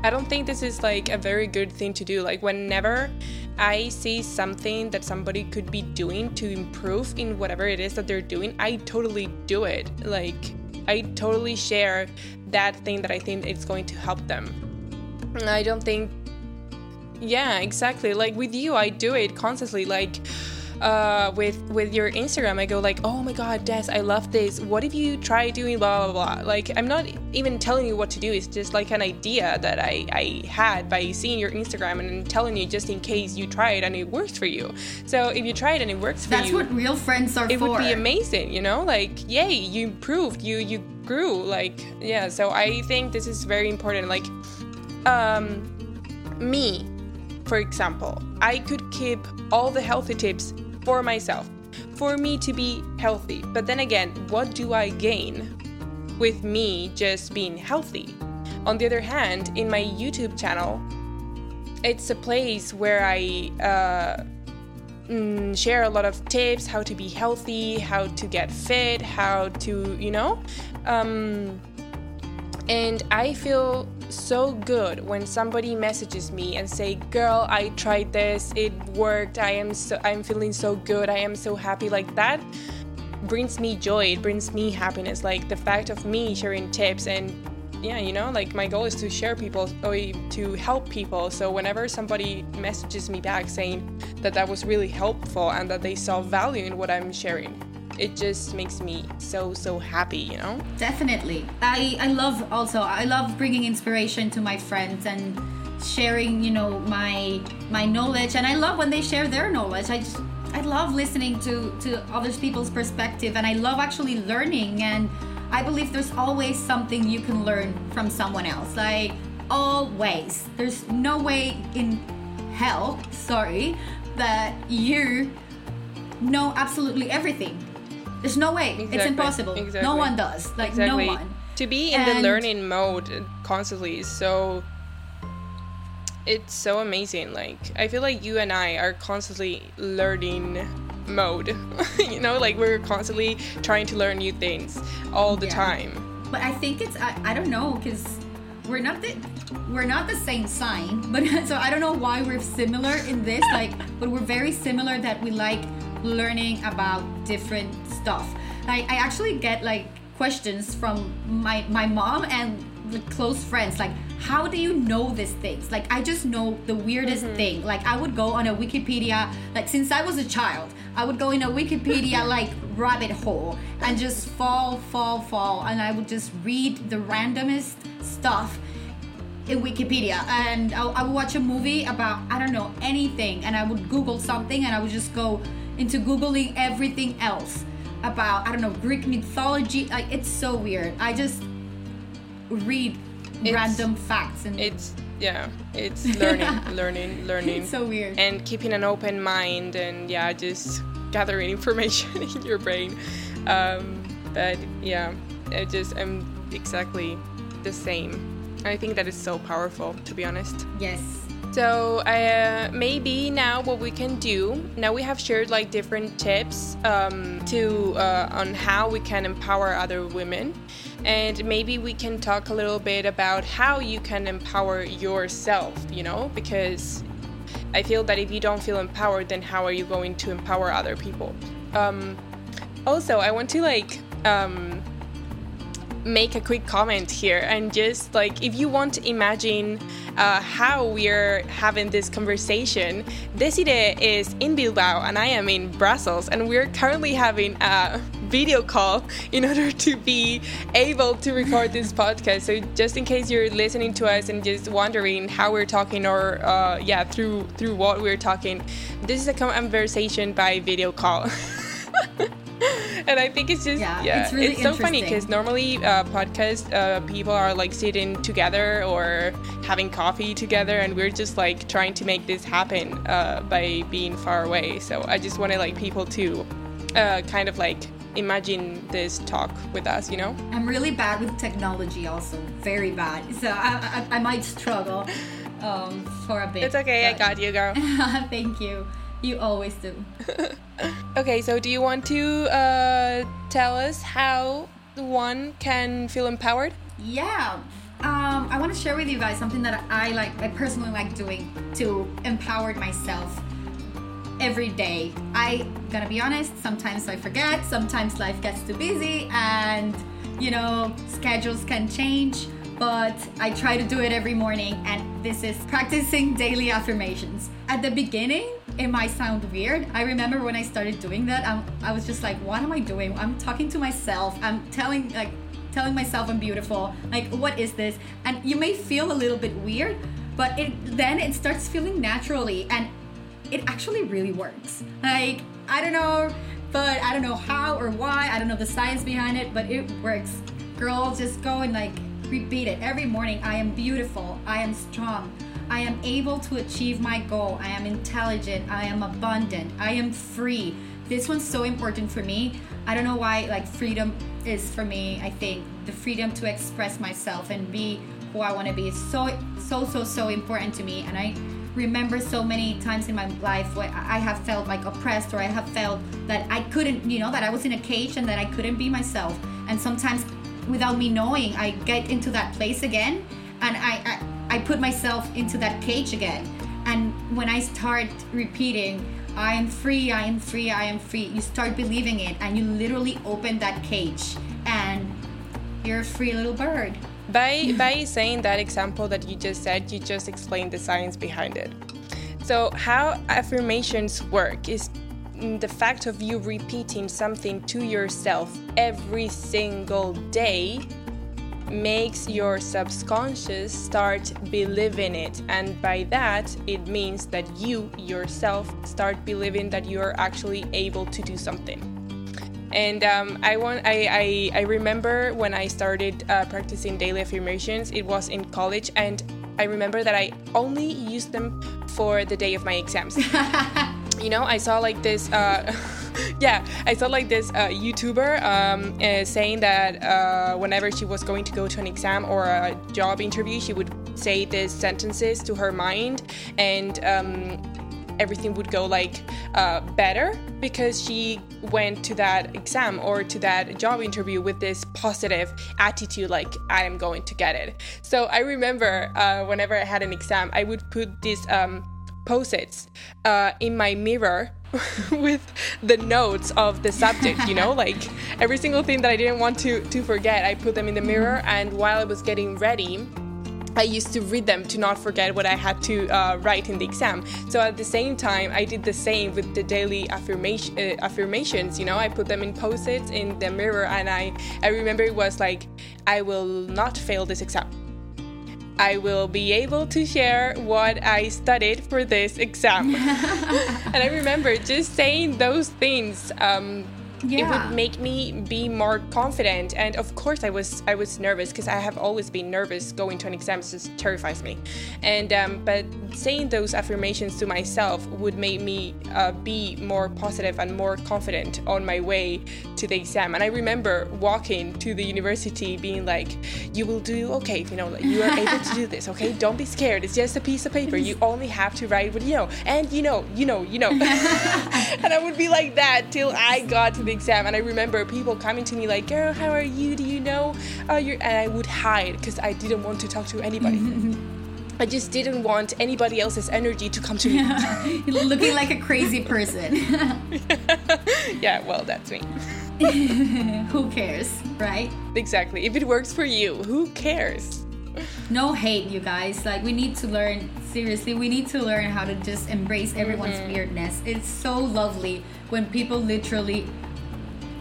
I don't think this is like a very good thing to do. Like, whenever I see something that somebody could be doing to improve in whatever it is that they're doing, I totally do it. Like, I totally share that thing that I think is going to help them. I don't think Yeah, exactly. Like with you, I do it constantly. Like uh, with with your Instagram, I go like, oh my god, Des, I love this. What if you try doing blah blah blah? Like I'm not even telling you what to do. It's just like an idea that I I had by seeing your Instagram and telling you just in case you try it and it works for you. So if you try it and it works for That's you, That's what real friends are it for. would be amazing. You know, like yay, you improved. You you grew. Like yeah. So I think this is very important. Like um me for example, I could keep all the healthy tips for myself, for me to be healthy. But then again, what do I gain with me just being healthy? On the other hand, in my YouTube channel, it's a place where I uh, mm, share a lot of tips how to be healthy, how to get fit, how to, you know? Um, and I feel so good when somebody messages me and say, "Girl, I tried this. It worked. I am so I'm feeling so good. I am so happy." Like that brings me joy. It brings me happiness. Like the fact of me sharing tips and yeah, you know, like my goal is to share people or to help people. So whenever somebody messages me back saying that that was really helpful and that they saw value in what I'm sharing, it just makes me so so happy you know? Definitely. I i love also i love bringing inspiration to my friends and sharing you know my my knowledge. And i love when they share their knowledge. I just i love listening to to other people's perspective. And i love actually learning. And i believe there's always something you can learn from someone else. Like always. There's no way in hell sorry that you know absolutely everything there's no way. Exactly. It's impossible. Exactly. No one does. Like exactly. no one. To be in And- the learning mode constantly is so it's so amazing. Like I feel like you and I are constantly learning mode. [LAUGHS] you know, like we're constantly trying to learn new things all the Yeah. time. But I think it's I, I don't know because we're not the we're not the same sign. But [LAUGHS] so I don't know why we're similar in this. Like, but we're very similar that we like learning about different stuff. Like I actually get like questions from my my mom and close friends like how do you know these things? Like i just know the weirdest mm-hmm. thing. Like i would go on a wikipedia like since i was a child i would go in a wikipedia [LAUGHS] like rabbit hole and just fall fall fall and i would just read the randomest stuff in Wikipedia. And I, I would watch a movie about I don't know anything and I would Google something and I would just go into Googling everything else about I don't know Greek mythology. Like it's so weird. I just read It's- random facts and It's yeah, it's [LAUGHS] learning, learning, learning. it's so weird. And keeping an open mind and yeah just gathering [LAUGHS] information in your brain. Um, but yeah i just i'm exactly the same. I think that is so powerful to be honest. Yes so uh, maybe now what we can do now we have shared like different tips um, to uh, on how we can empower other women. And maybe we can talk a little bit about how you can empower yourself you know? Because i feel that if you don't feel empowered then how are you going to empower other people? Um, also i want to like um, make a quick comment here and just like if you want to imagine uh, how we're having this conversation Desiree is in Bilbao and I am in Brussels and we're currently having a video call in order to be able to record this [LAUGHS] podcast. So just in case you're listening to us and just wondering how we're talking or uh, yeah through through what we're talking this is a conversation by video call [LAUGHS] [LAUGHS] and I think it's just Yeah, yeah, it's really so funny because normally uh, podcast uh, people are like sitting together or having coffee together, and we're just like trying to make this happen uh, by being far away. So I just wanted like people to uh, kind of like imagine this talk with us, you know? I'm really bad with technology also very bad so I, I, I might struggle um, for a bit It's okay, I got you, girl. [LAUGHS] thank you you always do [LAUGHS] okay, so do you want to uh, tell us how one can feel empowered? Yeah. Um, I want to share with you guys something that I like, I personally like doing to empower myself every day. I gotta be honest, sometimes I forget, sometimes life gets too busy, and you know, schedules can change. but I try to do it every morning, and this is practicing daily affirmations. At the beginning, it might sound weird. I remember when I started doing that, I'm, I was just like, what am I doing? I'm talking to myself. I'm telling like telling myself I'm beautiful. Like, what is this? And you may feel a little bit weird, but it then it starts feeling naturally, and it actually really works. Like, I don't know, but I don't know how or why. I don't know the science behind it, but it works. Girls, just go and like repeat it every morning. I am beautiful. I am strong. I am able to achieve my goal. I am intelligent. I am abundant. I am free. This one's so important for me. I don't know why, like, freedom is for me, I think the freedom to express myself and be who I want to be is so, so, so, so important to me. And I remember so many times in my life where I have felt like oppressed or I have felt that I couldn't, you know, that I was in a cage and that I couldn't be myself. And sometimes without me knowing, I get into that place again and I, I I put myself into that cage again. And when I start repeating, I am free, I am free, I am free, you start believing it and you literally open that cage and you're a free little bird. By, by saying that example that you just said, you just explained the science behind it. So, how affirmations work is the fact of you repeating something to yourself every single day makes your subconscious start believing it. And by that it means that you yourself start believing that you are actually able to do something. And um, I want I, I, I remember when I started uh, practicing daily affirmations it was in college and I remember that I only used them for the day of my exams. [LAUGHS] You know I saw like this uh, [LAUGHS] [LAUGHS] yeah, I saw like this uh, YouTuber um, uh, saying that uh, whenever she was going to go to an exam or a job interview, she would say these sentences to her mind, and um, everything would go like uh, better because she went to that exam or to that job interview with this positive attitude like i am going to get it. So i remember uh, whenever i had an exam i would put this um, post-its uh, in my mirror [LAUGHS] with the notes of the subject you know like every single thing that i didn't want to to forget i put them in the mirror and while i was getting ready I used to read them to not forget what I had to uh, write in the exam. So at the same time, I did the same with the daily affirmation uh, affirmations. You know, I put them in post-its in the mirror, and I I remember it was like, I will not fail this exam. I will be able to share what I studied for this exam. [LAUGHS] and I remember just saying those things um, yeah. it would make me be more confident. And of course i was i was nervous because i have always been nervous going to an exam it just terrifies me. And um, but saying those affirmations to myself would make me uh, be more positive and more confident on my way to the exam. And i remember walking to the university being like you will do okay you know like, you are able to do [LAUGHS] this okay? Don't be scared. It's just a piece of paper. You only have to write what you know. And you know you know you know. [LAUGHS] [LAUGHS] And i would be like that till i got to the exam and i remember people coming to me like girl how are you do you know uh, you're and i would hide because i didn't want to talk to anybody I just didn't want anybody else's energy to come to me. [LAUGHS] Looking like a crazy person. [LAUGHS] yeah, well, that's me. [LAUGHS] who cares, right? Exactly. If it works for you, who cares? No hate, you guys. Like, we need to learn, seriously, we need to learn how to just embrace everyone's mm-hmm. weirdness. It's so lovely when people literally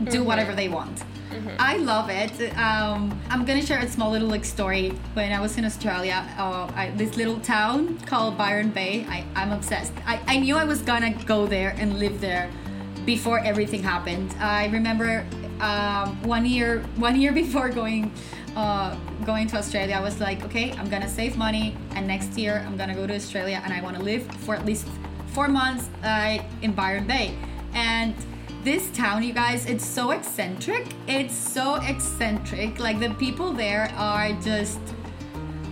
do mm-hmm. whatever they want. Mm-hmm. I love it. Um, I'm gonna share a small little like story. When I was in Australia, uh, I, this little town called Byron Bay. I, I'm obsessed. I, I knew I was gonna go there and live there before everything happened. I remember um, one year one year [LAUGHS] before going uh, going to Australia, I was like, okay, I'm gonna save money, and next year I'm gonna go to Australia, and I want to live for at least four months uh, in Byron Bay. And this town, you guys, it's so eccentric. It's so eccentric. Like the people there are just.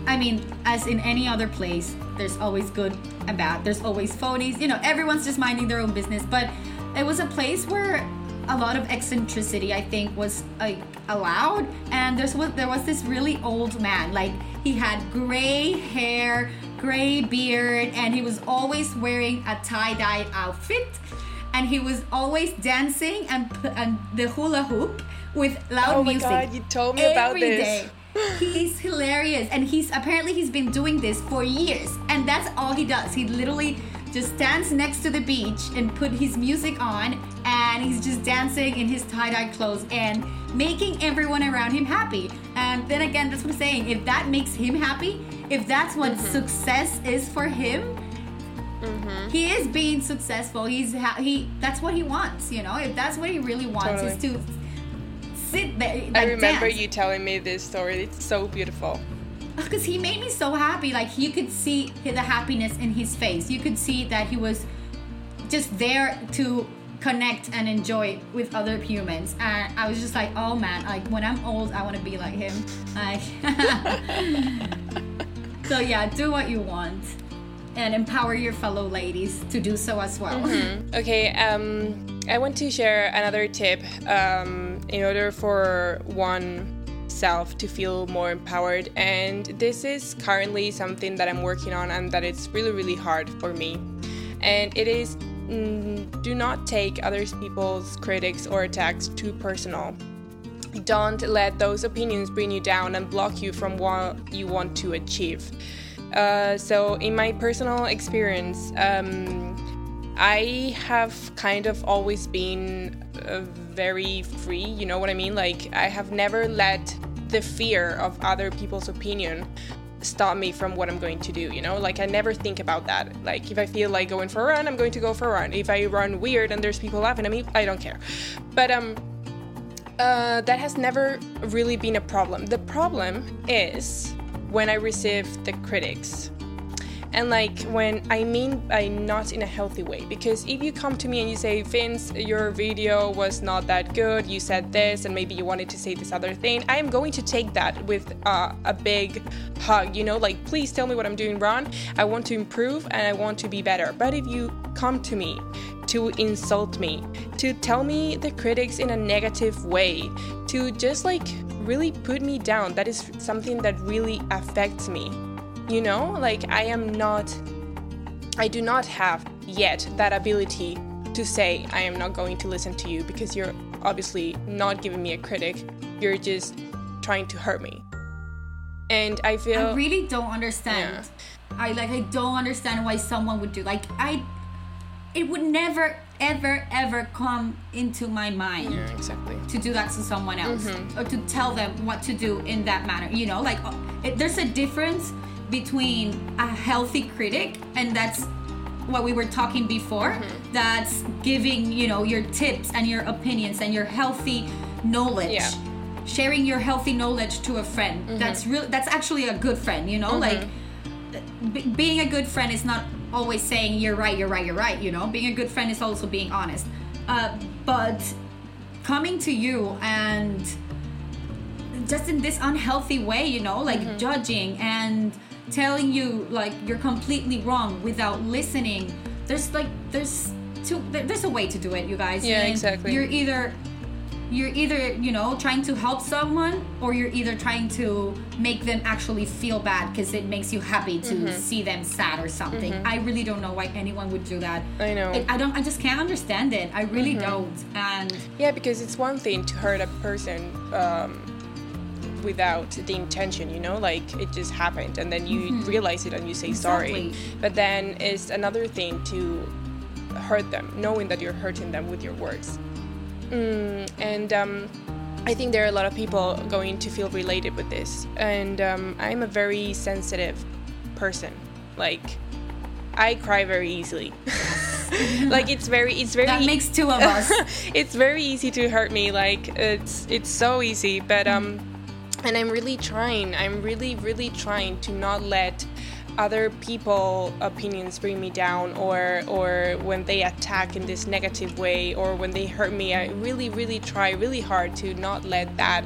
I mean, as in any other place, there's always good and bad. There's always phonies. You know, everyone's just minding their own business. But it was a place where a lot of eccentricity, I think, was like allowed. And there's there was this really old man, like he had gray hair, gray beard, and he was always wearing a tie dye outfit and he was always dancing and, and the hula hoop with loud oh music. Oh my god, you told me about this. Day. he's hilarious and he's apparently he's been doing this for years and that's all he does he literally just stands next to the beach and put his music on and he's just dancing in his tie-dye clothes and making everyone around him happy and then again that's what i'm saying if that makes him happy if that's what mm-hmm. success is for him mm-hmm. he is being successful he's ha- he that's what he wants you know if that's what he really wants totally. is to sit there. Like, I remember dance. you telling me this story. It's so beautiful. Because he made me so happy. Like you could see the happiness in his face. You could see that he was just there to connect and enjoy with other humans. And I was just like, oh man, like when I'm old, I want to be like him. Like, [LAUGHS] so yeah, do what you want and empower your fellow ladies to do so as well. Mm-hmm. Okay, um, I want to share another tip um, in order for one self to feel more empowered and this is currently something that I'm working on and that it's really really hard for me and it is mm, do not take other people's critics or attacks too personal don't let those opinions bring you down and block you from what you want to achieve uh, so, in my personal experience, um, I have kind of always been uh, very free, you know what I mean? Like, I have never let the fear of other people's opinion stop me from what I'm going to do, you know? Like, I never think about that. Like, if I feel like going for a run, I'm going to go for a run. If I run weird and there's people laughing at me, I don't care. But, um, uh, that has never really been a problem. The problem is when I receive the critics. And like when I mean by not in a healthy way, because if you come to me and you say, Vince, your video was not that good, you said this, and maybe you wanted to say this other thing, I am going to take that with uh, a big hug, you know, like, please tell me what I'm doing wrong. I want to improve and I want to be better. But if you come to me to insult me, to tell me the critics in a negative way, to just like really put me down. That is something that really affects me. You know, like I am not, I do not have yet that ability to say, I am not going to listen to you because you're obviously not giving me a critic. You're just trying to hurt me. And I feel. I really don't understand. Yeah. I like, I don't understand why someone would do. Like, I. It would never ever ever come into my mind yeah, exactly. to do that to someone else mm-hmm. or to tell them what to do in that manner you know like uh, it, there's a difference between a healthy critic and that's what we were talking before mm-hmm. that's giving you know your tips and your opinions and your healthy knowledge yeah. sharing your healthy knowledge to a friend mm-hmm. that's real that's actually a good friend you know like mm-hmm. b- being a good friend is not always saying you're right, you're right, you're right. You know, being a good friend is also being honest. Uh, but coming to you and just in this unhealthy way, you know, like mm-hmm. judging and telling you like you're completely wrong without listening. There's like there's two there's a way to do it, you guys. Yeah, and exactly. You're either you're either you know trying to help someone or you're either trying to make them actually feel bad because it makes you happy to mm-hmm. see them sad or something mm-hmm. i really don't know why anyone would do that i know i, I don't i just can't understand it i really mm-hmm. don't and yeah because it's one thing to hurt a person um, without the intention you know like it just happened and then you mm-hmm. realize it and you say exactly. sorry but then it's another thing to hurt them knowing that you're hurting them with your words Mm, and um, I think there are a lot of people going to feel related with this. And um, I'm a very sensitive person. Like, I cry very easily. [LAUGHS] like it's very it's very that makes two of us [LAUGHS] it's very easy to hurt me like it's it's so easy but um and i'm really trying i'm really really trying to not let other people opinions bring me down or or when they attack in this negative way or when they hurt me i really really try really hard to not let that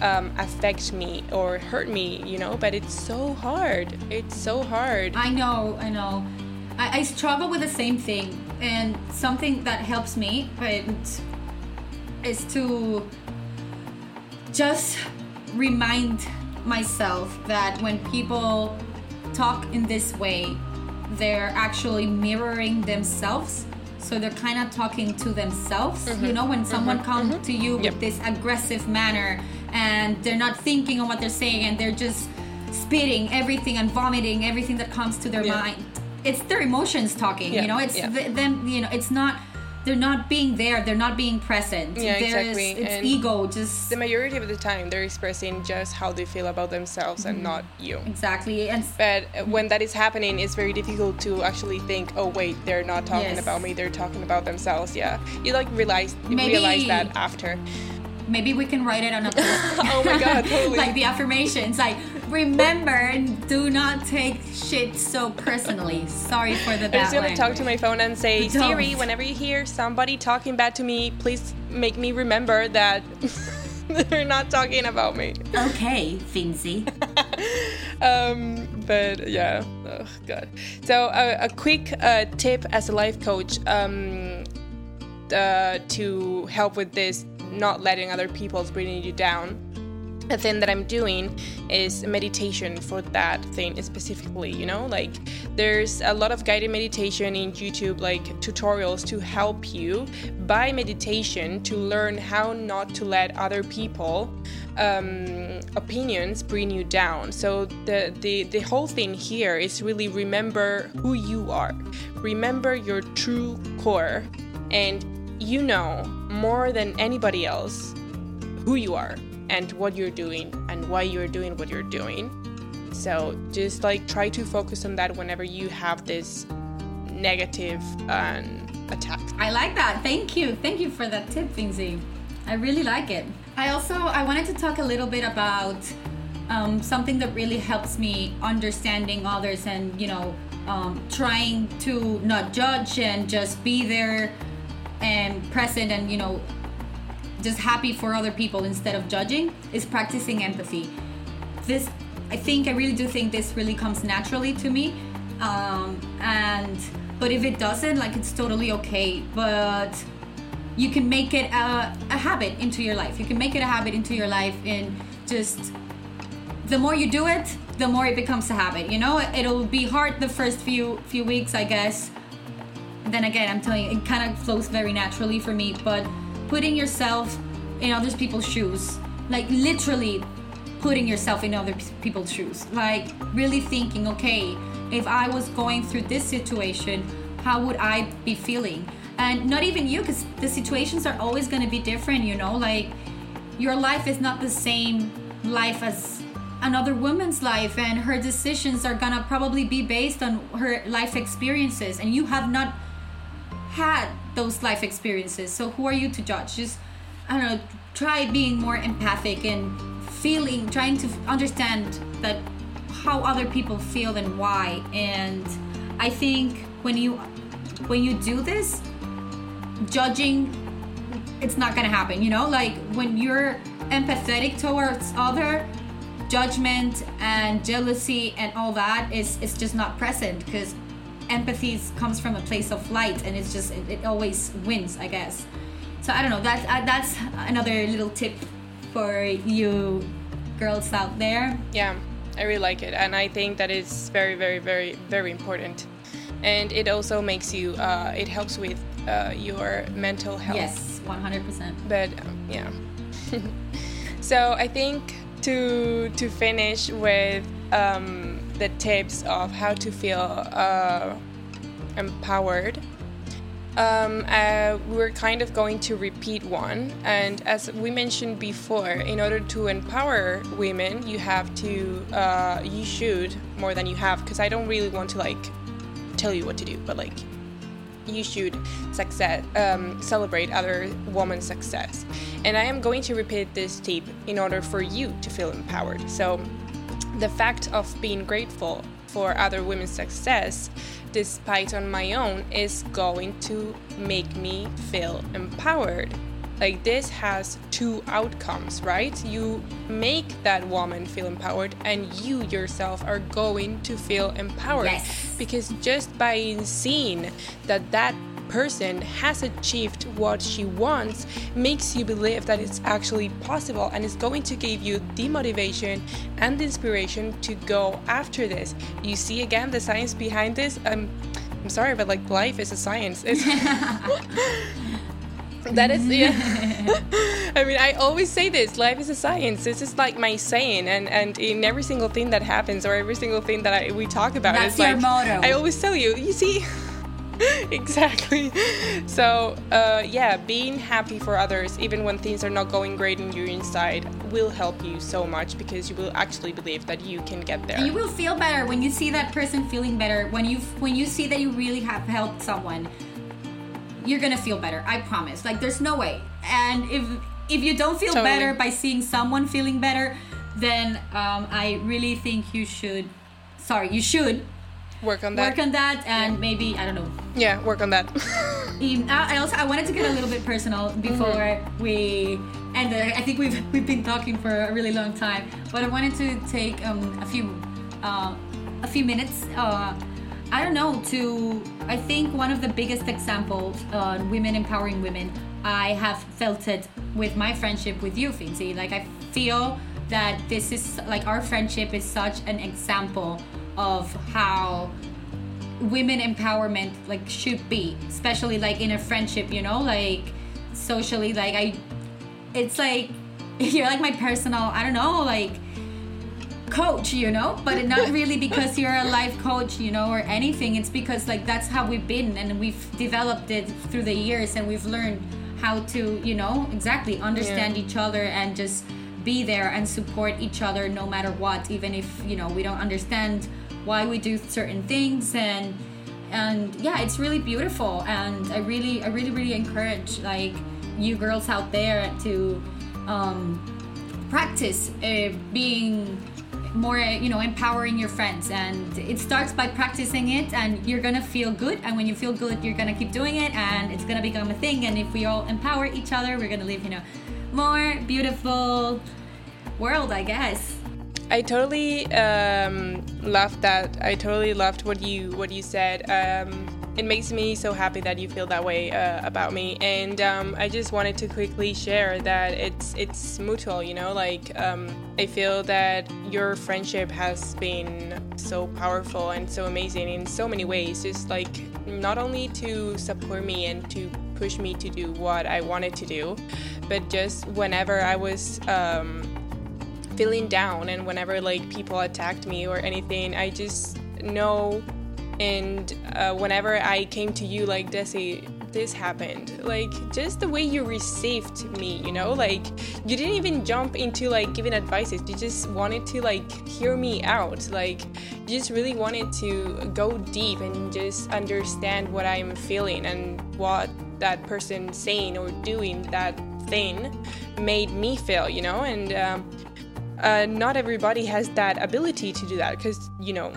um, affect me or hurt me you know but it's so hard. It's so hard. I know i know. I, I struggle with the same thing and something that helps me is to just remind myself that when people talk in this way, they're actually mirroring themselves. So they're kind of talking to themselves. Mm-hmm. You know, when someone mm-hmm. comes mm-hmm. to you yep. with this aggressive manner and they're not thinking on what they're saying and they're just spitting everything and vomiting everything that comes to their Yeah. mind it's their emotions talking Yeah, you know it's yeah. th- them you know it's not they're not being there they're not being present Yeah, There's- exactly, it's and ego just The majority of the time, they're expressing just how they feel about themselves and mm-hmm. not you. exactly and But when that is happening, it's very difficult to actually think, oh wait, they're not talking Yes. about me, they're talking about themselves. Yeah, you like realize Maybe- realize that after. maybe we can write it on a post [LAUGHS] Oh my God, [LAUGHS] totally. like the affirmations like remember do not take shit so personally sorry for the I'm just gonna talk to my phone and say, Don't. Siri, whenever you hear somebody talking bad to me, please make me remember that [LAUGHS] they're not talking about me. okay Fincy [LAUGHS] um, but yeah, oh god. So uh, a quick uh, tip as a life coach um, uh, to help with this, not letting other people's bringing you down. The thing that I'm doing is meditation for that thing specifically. You know, like there's a lot of guided meditation in YouTube, like tutorials to help you by meditation to learn how not to let other people um, opinions bring you down. So the, the the whole thing here is really remember who you are, remember your true core, and you know more than anybody else who you are and what you're doing and why you're doing what you're doing. So just like try to focus on that whenever you have this negative um, attack. I like that. Thank you. Thank you for that tip, Fincy. I really like it. I also I wanted to talk a little bit about um, something that really helps me understanding others and you know um, trying to not judge and just be there and present and you know just happy for other people instead of judging is practicing empathy. This, I think, I really do think this really comes naturally to me. Um, and, but if it doesn't, like, it's totally okay. But you can make it a, a habit into your life. You can make it a habit into your life and just the more you do it, the more it becomes a habit. You know, it'll be hard the first few few weeks, I guess. Then again, I'm telling you, it kind of flows very naturally for me. But putting yourself in other people's shoes, like literally putting yourself in other people's shoes, like really thinking, okay, if I was going through this situation, how would I be feeling? And not even you, because the situations are always going to be different. You know, like your life is not the same life as another woman's life and her decisions are gonna probably be based on her life experiences and you have not had those life experiences. So who are you to judge? Just i don't know try being more empathic and feeling trying to understand that how other people feel and why. And i think when you when you do this judging it's not gonna happen you know? Like when you're empathetic towards other judgment and jealousy and all that is is just not present because empathy comes from a place of light and it's just it, it always wins i guess so i don't know that uh, that's another little tip for you girls out there Yeah, I really like it, and I think that is very, very, very, very important. And it also makes you. Uh, it helps with uh, your mental health. yes 100% But um, yeah. [LAUGHS] so I think to to finish with um, the tips of how to feel uh, empowered. Um, uh, we're kind of going to repeat one, and as we mentioned before, in order to empower women, you have to, uh, you should more than you have, because I don't really want to like tell you what to do, but like you should success um, celebrate other women's success. And i am going to repeat this tip in order for you to feel empowered. So the fact of being grateful for other women's success despite on my own is going to make me feel empowered. Like this has two outcomes right? You make that woman feel empowered and you yourself are going to feel empowered. Yes. because just by seeing that that person has achieved what she wants makes you believe that it's actually possible and it's going to give you the motivation and the inspiration to go after this you see again the science behind this um, i'm sorry but like life is a science it's [LAUGHS] That is, yeah. [LAUGHS] I mean, I always say this life is a science. This is like my saying. And, and in every single thing that happens or every single thing that I, we talk about, That's it's your like, motto. I always tell you, you see, [LAUGHS] exactly. So, uh, yeah, being happy for others, even when things are not going great in your inside, will help you so much because you will actually believe that you can get there. You will feel better when you see that person feeling better. When you when you see that you really have helped someone, you're gonna feel better. I promise. Like there's no way. And if if you don't feel Totally. better by seeing someone feeling better, then um, I really think you should. Sorry, you should work on that. work on that and maybe I don't know. yeah, work on that. [LAUGHS] I also I wanted to get a little bit personal before we end. I think we've we've been talking for a really long time, but I wanted to take um, a few uh, a few minutes. Uh, I don't know to. I think one of the biggest examples on women empowering women. I have felt it with my friendship with you, Fincy. Like I feel that this is like our friendship is such an example of how women empowerment like should be especially like in a friendship you know like socially like i it's like [LAUGHS] you're like my personal i don't know like coach you know but not [LAUGHS] really because you're a life coach you know or anything. It's because like that's how we've been and we've developed it through the years and we've learned how to you know exactly understand each other and just be there and support each other no matter what even if you know we don't understand why we do certain things and and yeah it's really beautiful and i really i really really encourage like you girls out there to um, practice uh, being more you know empowering your friends and it starts by practicing it and you're gonna feel good and when you feel good you're gonna keep doing it and it's gonna become a thing and if we all empower each other we're gonna live in a more beautiful world i guess I totally um, loved that. I totally loved what you what you said. Um, it makes me so happy that you feel that way uh, about me, and um, I just wanted to quickly share that it's it's mutual. You know, like um, I feel that your friendship has been so powerful and so amazing in so many ways. Just like not only to support me and to push me to do what I wanted to do, but just whenever I was. Feeling down and whenever like people attacked me or anything i just know and uh, whenever i came to you like desi this happened. Like just the way you received me you know? Like you didn't even jump into like giving advices. You just wanted to like hear me out. Like you just really wanted to go deep and just understand what i'm feeling and what that person saying or doing that thing made me feel you know? And um, uh, not everybody has that ability to do that because you know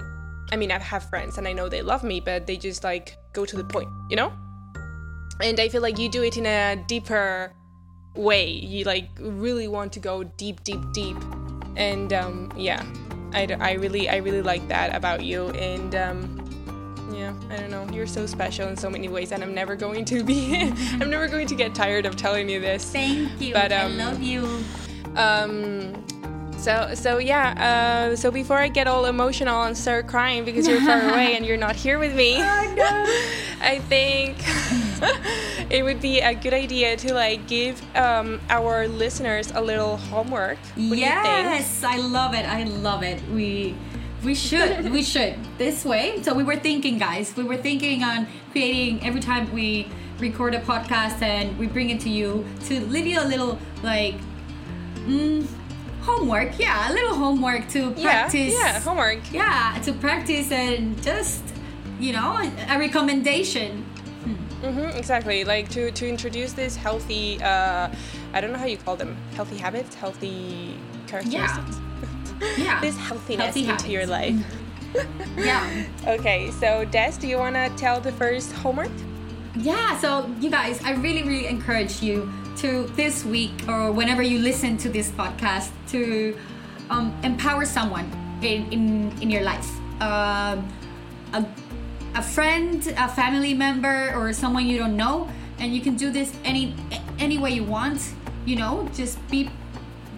i mean i have friends and i know they love me but they just like go to the point you know? And i feel like you do it in a deeper way. You like really want to go deep deep deep. And um, yeah I, I really i really like that about you. And um, yeah i don't know. You're so special in so many ways and i'm never going to be [LAUGHS] i'm never going to get tired of telling you this. Thank you. But, i um, love you. um so so yeah uh, so before i get all emotional and start crying because you're far away and you're not here with me [LAUGHS] [LAUGHS] i think [LAUGHS] it would be a good idea to like give um, our listeners a little homework. What do you think? Yes i love it. I love it. We we should we should. This way. So we were thinking guys we were thinking on creating every time we record a podcast and we bring it to you to leave you a little like mm, homework yeah a little homework to practice yeah homework. Yeah to practice and just you know a recommendation. Hmm. Exactly. Like to to introduce this healthy uh i don't know how you call them healthy habits healthy characteristics. Yeah. [LAUGHS] This healthiness Healthy into your life. [LAUGHS] Yeah. [LAUGHS] Okay so des do you want to tell the first homework? Yeah, so you guys, I really, really encourage you to this week or whenever you listen to this podcast to um, empower someone in, in, in your life. Um, a, a friend, a family member, or someone you don't know, and you can do this any any way you want. You know, just be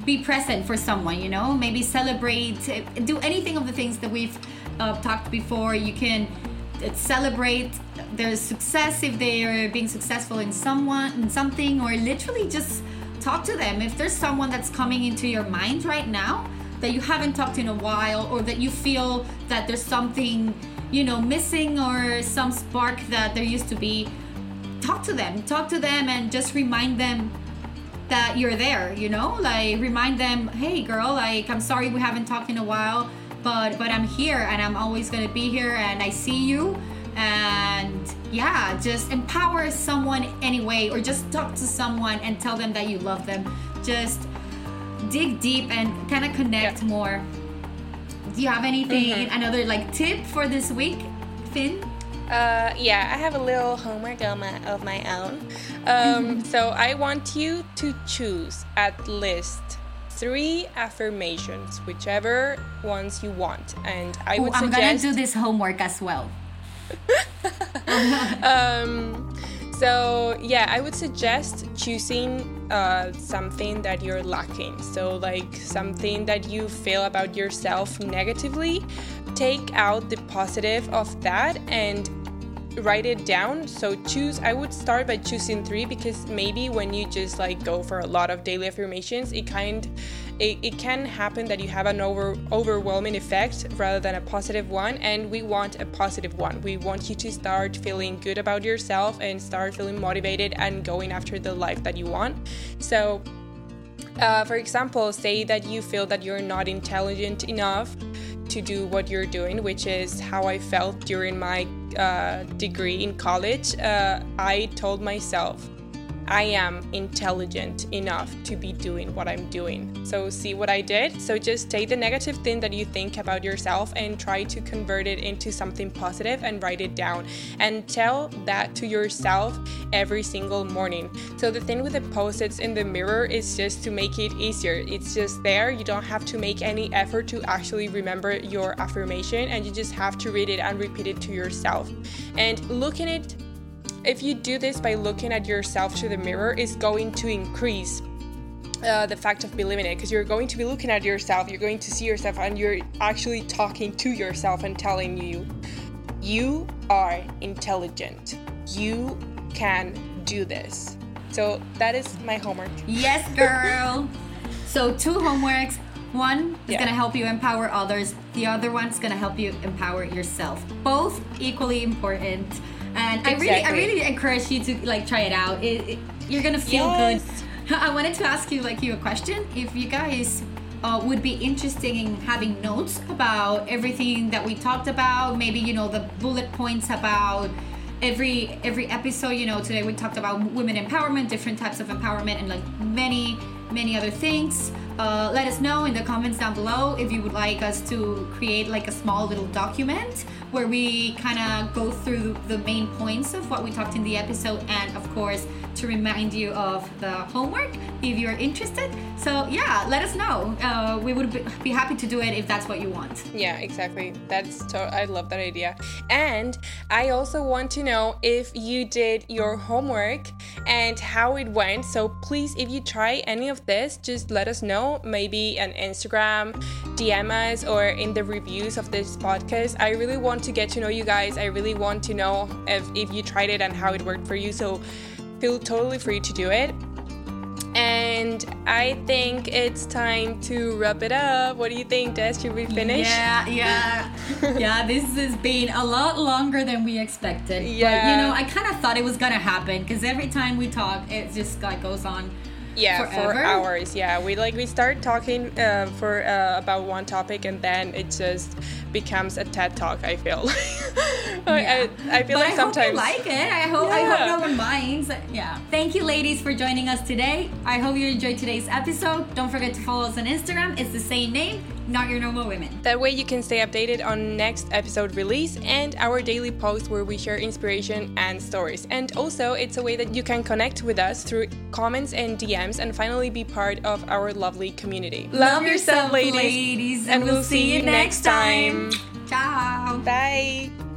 be present for someone. You know, maybe celebrate, do anything of the things that we've uh, talked before. You can celebrate their success if they are being successful in someone in something or literally just talk to them. If there's someone that's coming into your mind right now that you haven't talked to in a while or that you feel that there's something you know missing or some spark that there used to be talk to them. Talk to them and just remind them that you're there you know? Like remind them hey girl like i'm sorry we haven't talked in a while but but i'm here and i'm always gonna be here and i see you and yeah just empower someone anyway or just talk to someone and tell them that you love them just dig deep and kind of connect yeah. more do you have anything mm-hmm. another like tip for this week finn uh, yeah, I have a little homework of my, of my own. Um, so I want you to choose at least three affirmations, whichever ones you want. And I would Ooh, I'm suggest... gonna do this homework as well. Um, so yeah, I would suggest choosing uh, something that you're lacking. So like something that you feel about yourself negatively, take out the positive of that and write it down. So choose, I would start by choosing three because maybe when you just like go for a lot of daily affirmations, it kind it, it can happen that you have an over overwhelming effect rather than a positive one. And we want a positive one. We want you to start feeling good about yourself and start feeling motivated and going after the life that you want. So uh, for example say that you feel that you're not intelligent enough to do what you're doing, which is how I felt during my uh, degree in college. Uh, I told myself I am intelligent enough to be doing what I'm doing. So, see what I did? So, just take the negative thing that you think about yourself and try to convert it into something positive and write it down and tell that to yourself every single morning. So, the thing with the post its in the mirror is just to make it easier. It's just there. You don't have to make any effort to actually remember your affirmation and you just have to read it and repeat it to yourself. And looking at if you do this by looking at yourself through the mirror, is going to increase uh, the fact of believing it because you're going to be looking at yourself, you're going to see yourself, and you're actually talking to yourself and telling you, you are intelligent. You can do this. So that is my homework. Yes, girl. so, two homeworks. One is yeah. going to help you empower others, the other one's going to help you empower yourself. Both equally important and exactly. I really, I really encourage you to like try it out. It, it, you're gonna feel yes. good. [LAUGHS] I wanted to ask you like you a question. If you guys uh, would be interested in having notes about everything that we talked about, maybe you know the bullet points about every every episode. You know, today we talked about women empowerment, different types of empowerment, and like many many other things. Uh, let us know in the comments down below if you would like us to create like a small little document where we kind of go through the main points of what we talked in the episode and of course to remind you of the homework if you're interested. So yeah let us know. Uh, we would be happy to do it if that's what you want. Yeah exactly. That's to- i love that idea. And i also want to know if you did your homework and how it went. So please if you try any of this just let us know. Maybe on instagram dm us or in the reviews of this podcast. I really want want to get to know you guys. I really want to know if, if you tried it and how it worked for you. So feel totally free to do it. And I think it's time to wrap it up. What do you think, Des? Should we finish? Yeah, yeah. [LAUGHS] yeah, this has been a lot longer than we expected. Yeah. But, you know, I kind of thought it was going to happen because every time we talk, it just like goes on yeah Forever? for hours. Yeah we like we start talking uh, for uh, about one topic and then it just becomes a ted talk i feel. [LAUGHS] Yeah. I, I, feel but like I sometimes hope you like it. I hope yeah. i hope no one minds. Yeah. Thank you ladies for joining us today. I hope you enjoyed today's episode. Don't forget to follow us on instagram. It's the same name not Your Normal Women. That way you can stay updated on next episode release and our daily post where we share inspiration and stories. And also, it's a way that you can connect with us through comments and DMs and finally be part of our lovely community. Love, Love yourself, ladies, ladies, and, we'll see you next time. time. Ciao. Bye.